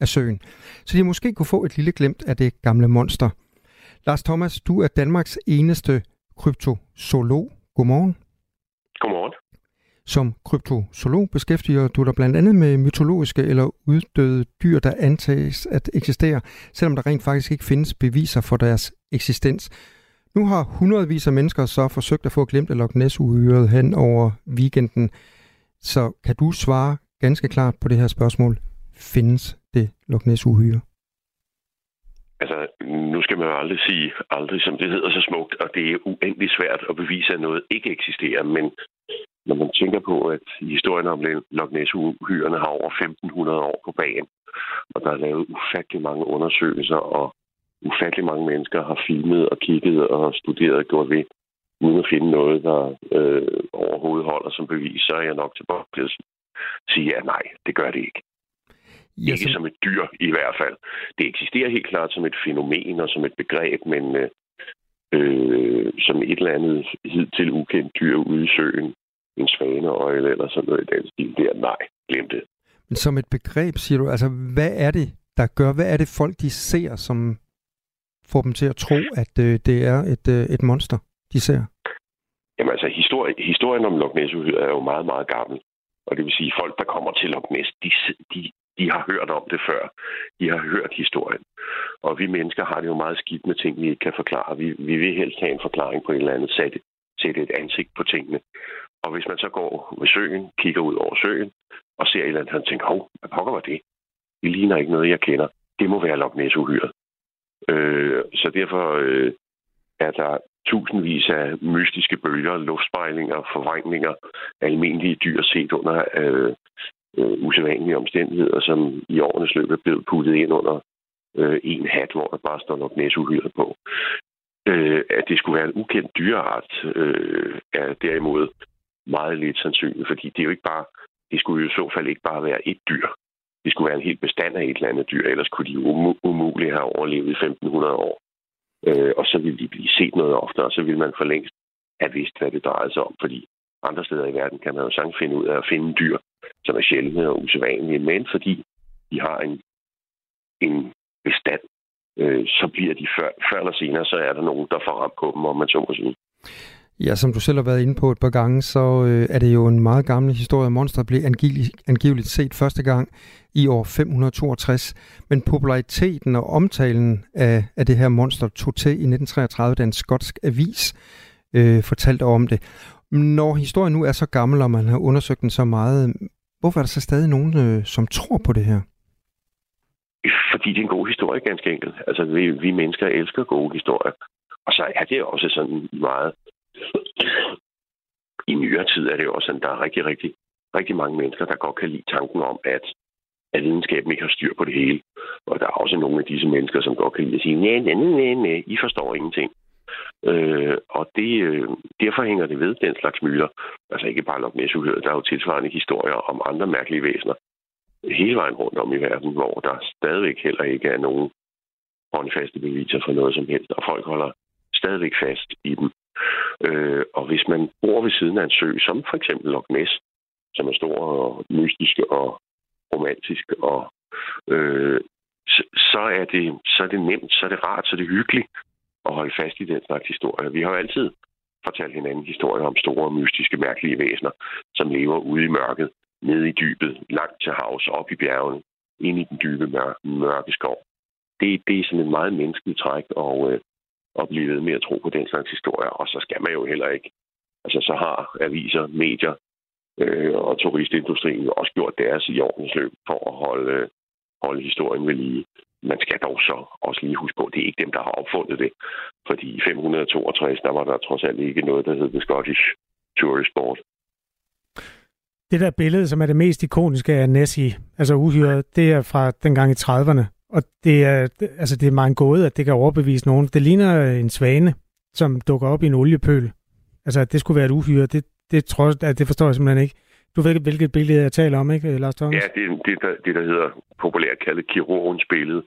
af søen. Så de måske kunne få et lille glimt af det gamle monster. Lars Thomas, du er Danmarks eneste kryptozoolog. Godmorgen. Godmorgen. Som kryptozoolog beskæftiger du dig blandt andet med mytologiske eller uddøde dyr, der antages at eksistere, selvom der rent faktisk ikke findes beviser for deres eksistens. Nu har hundredvis af mennesker så forsøgt at få glemt at Loch ness hen over weekenden. Så kan du svare ganske klart på det her spørgsmål? Findes det Loch ness -uhyre? Altså, nu skal man jo aldrig sige aldrig, som det hedder så smukt, og det er uendelig svært at bevise, at noget ikke eksisterer, men når man tænker på, at historien om Loch Ness-uhyrene har over 1500 år på bagen, og der er lavet ufattelig mange undersøgelser, og ufattelig mange mennesker har filmet og kigget og studeret og gjort ved, uden at finde noget, der øh, overhovedet holder som bevis, så er jeg nok til at sige, at nej, det gør det ikke. Ja, ikke som et dyr i hvert fald. Det eksisterer helt klart som et fænomen og som et begreb, men øh, øh, som et eller andet hidtil ukendt dyr ude i søen, en svaneøjle eller sådan noget i den stil, der nej, glem det. Men som et begreb, siger du, altså hvad er det, der gør, hvad er det folk, de ser, som får dem til at tro, at øh, det er et, øh, et monster, de ser? Jamen altså, historie, historien om Loch Ness er jo meget, meget gammel. Og det vil sige, at folk, der kommer til Loch Ness, de, de, de har hørt om det før. De har hørt historien. Og vi mennesker har det jo meget skidt med ting, vi ikke kan forklare. Vi, vi vil helst have en forklaring på et eller andet, sætte, sætte et ansigt på tingene. Og hvis man så går ved søen, kigger ud over søen, og ser et eller andet, og tænker, hov, hvad pokker var det? Det ligner ikke noget, jeg kender. Det må være Loch ness -uhyret. Øh, så derfor øh, er der tusindvis af mystiske bølger, luftspejlinger, forvrængninger af almindelige dyr set under øh, øh, usædvanlige omstændigheder, som i årenes løb er blevet puttet ind under øh, en hat, hvor der bare står nok næsuhyret på. Øh, at det skulle være en ukendt dyreart, øh, er derimod meget lidt sandsynligt, fordi det er jo ikke bare, det skulle jo i så fald ikke bare være et dyr. Det skulle være en helt bestand af et eller andet dyr, ellers kunne de um- umuligt have overlevet i 1500 år. Øh, og så ville de blive set noget oftere, og så ville man for længst have vidst, hvad det drejede sig om, fordi andre steder i verden kan man jo sagtens finde ud af at finde dyr, som er sjældne og usædvanlige, men fordi de har en, en bestand, øh, så bliver de før, før eller senere, så er der nogen, der får ramt på dem, om man så må sige. Ja, som du selv har været inde på et par gange, så øh, er det jo en meget gammel historie. Monster blev angiveligt, angiveligt set første gang i år 562, men populariteten og omtalen af, af det her monster tog til i 1933, da en skotsk avis øh, fortalte om det. Når historien nu er så gammel, og man har undersøgt den så meget, hvorfor er der så stadig nogen, øh, som tror på det her? Fordi det er en god historie, ganske enkelt. Altså, vi, vi mennesker elsker gode historier. Og så er det også sådan meget... I nyere tid er det jo også sådan, der er rigtig, rigtig, rigtig mange mennesker, der godt kan lide tanken om, at, at videnskaben ikke har styr på det hele. Og der er også nogle af disse mennesker, som godt kan lide at sige, nej, nej, nej, nej, I forstår ingenting. Øh, og det, øh, derfor hænger det ved, den slags myter. Altså ikke bare Loch ness der er jo tilsvarende historier om andre mærkelige væsener hele vejen rundt om i verden, hvor der stadigvæk heller ikke er nogen håndfaste beviser for noget som helst, og folk holder stadigvæk fast i dem. Øh, og hvis man bor ved siden af en sø, som for eksempel Loch Ness, som er stor og mystisk og romantisk, og øh, så, så, er det, så er det nemt, så er det rart, så er det hyggeligt at holde fast i den slags historie. Vi har jo altid fortalt hinanden historier om store, mystiske, mærkelige væsener, som lever ude i mørket, nede i dybet, langt til havs, op i bjergene, ind i den dybe mørke, mørke skov. Det, det er sådan et meget menneskeligt træk og, øh, at blive ved med at tro på den slags historier. Og så skal man jo heller ikke. Altså, så har aviser, medier øh, og turistindustrien jo også gjort deres i årens løb for at holde, holde historien ved lige man skal dog så også lige huske på, at det er ikke dem, der har opfundet det. Fordi i 562, der var der trods alt ikke noget, der hed The Scottish Tourist Board. Det der billede, som er det mest ikoniske af Nessie, altså uhyret, det er fra dengang i 30'erne. Og det er, altså det er meget gåde, at det kan overbevise nogen. Det ligner en svane, som dukker op i en oliepøl. Altså, at det skulle være et uhyre, det, det, tror, at det forstår jeg simpelthen ikke. Du ved, hvilket billede jeg taler om, ikke, Lars Thomas? Ja, det er det, der, det, der hedder populært kaldet kirurgens billede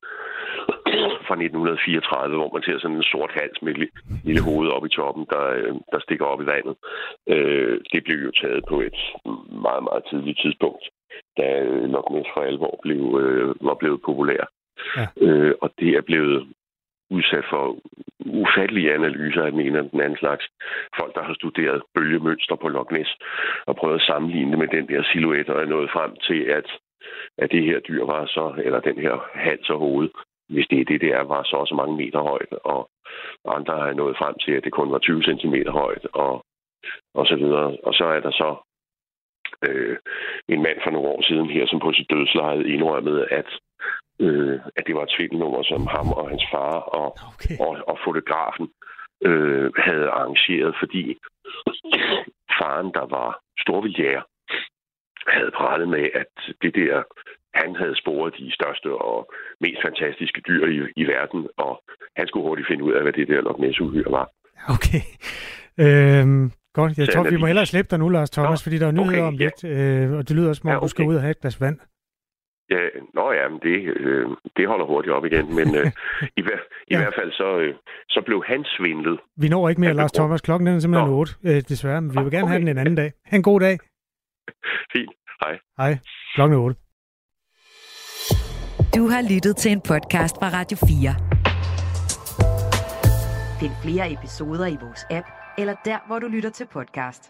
fra 1934, hvor man ser sådan en sort hals med et lille hoved op i toppen, der, øh, der stikker op i vandet. Øh, det blev jo taget på et meget, meget tidligt tidspunkt, da øh, Loch Ness for alvor blev, øh, var blevet populær. Ja. Øh, og det er blevet udsat for ufattelige analyser af den ene og den anden slags. Folk, der har studeret bølgemønster på Loch Ness og prøvet at sammenligne det med den der silhuet, og er nået frem til, at, at det her dyr var så, eller den her hals og hoved, hvis det er det, det er, var så også mange meter højt, og andre er nået frem til, at det kun var 20 cm højt, og, og så videre. Og så er der så øh, en mand for nogle år siden her, som på sit dødsleje indrømmede, at øh, at det var et tvillingnummer, som ham og hans far og, okay. og, og fotografen øh, havde arrangeret, fordi faren, der var storvildjæger, havde pralet med, at det der, han havde sporet de største og mest fantastiske dyr i, i verden, og han skulle hurtigt finde ud af, hvad det der Loch var. Okay. Øhm, godt, jeg Så tror, vi må hellere slippe dig nu, Lars Thomas, Nå, fordi der er nyheder okay, om ja. lidt, øh, og det lyder som om, Ja, du skal okay. ud og have et glas vand. Ja, nå ja, men det, øh, det holder hurtigt op igen. Men øh, i, hver, i Ja. hvert fald så, øh, så blev han svindlet. Vi når ikke mere, Han Lars. Thomas. Klokken den er simpelthen 8, øh, desværre, men vi vil gerne have den en anden dag. Ha' en god dag. Fint. Hej. Hej. Klokken er 8. Du har lyttet til en podcast fra Radio 4. Find flere episoder i vores app, eller der, hvor du lytter til podcast.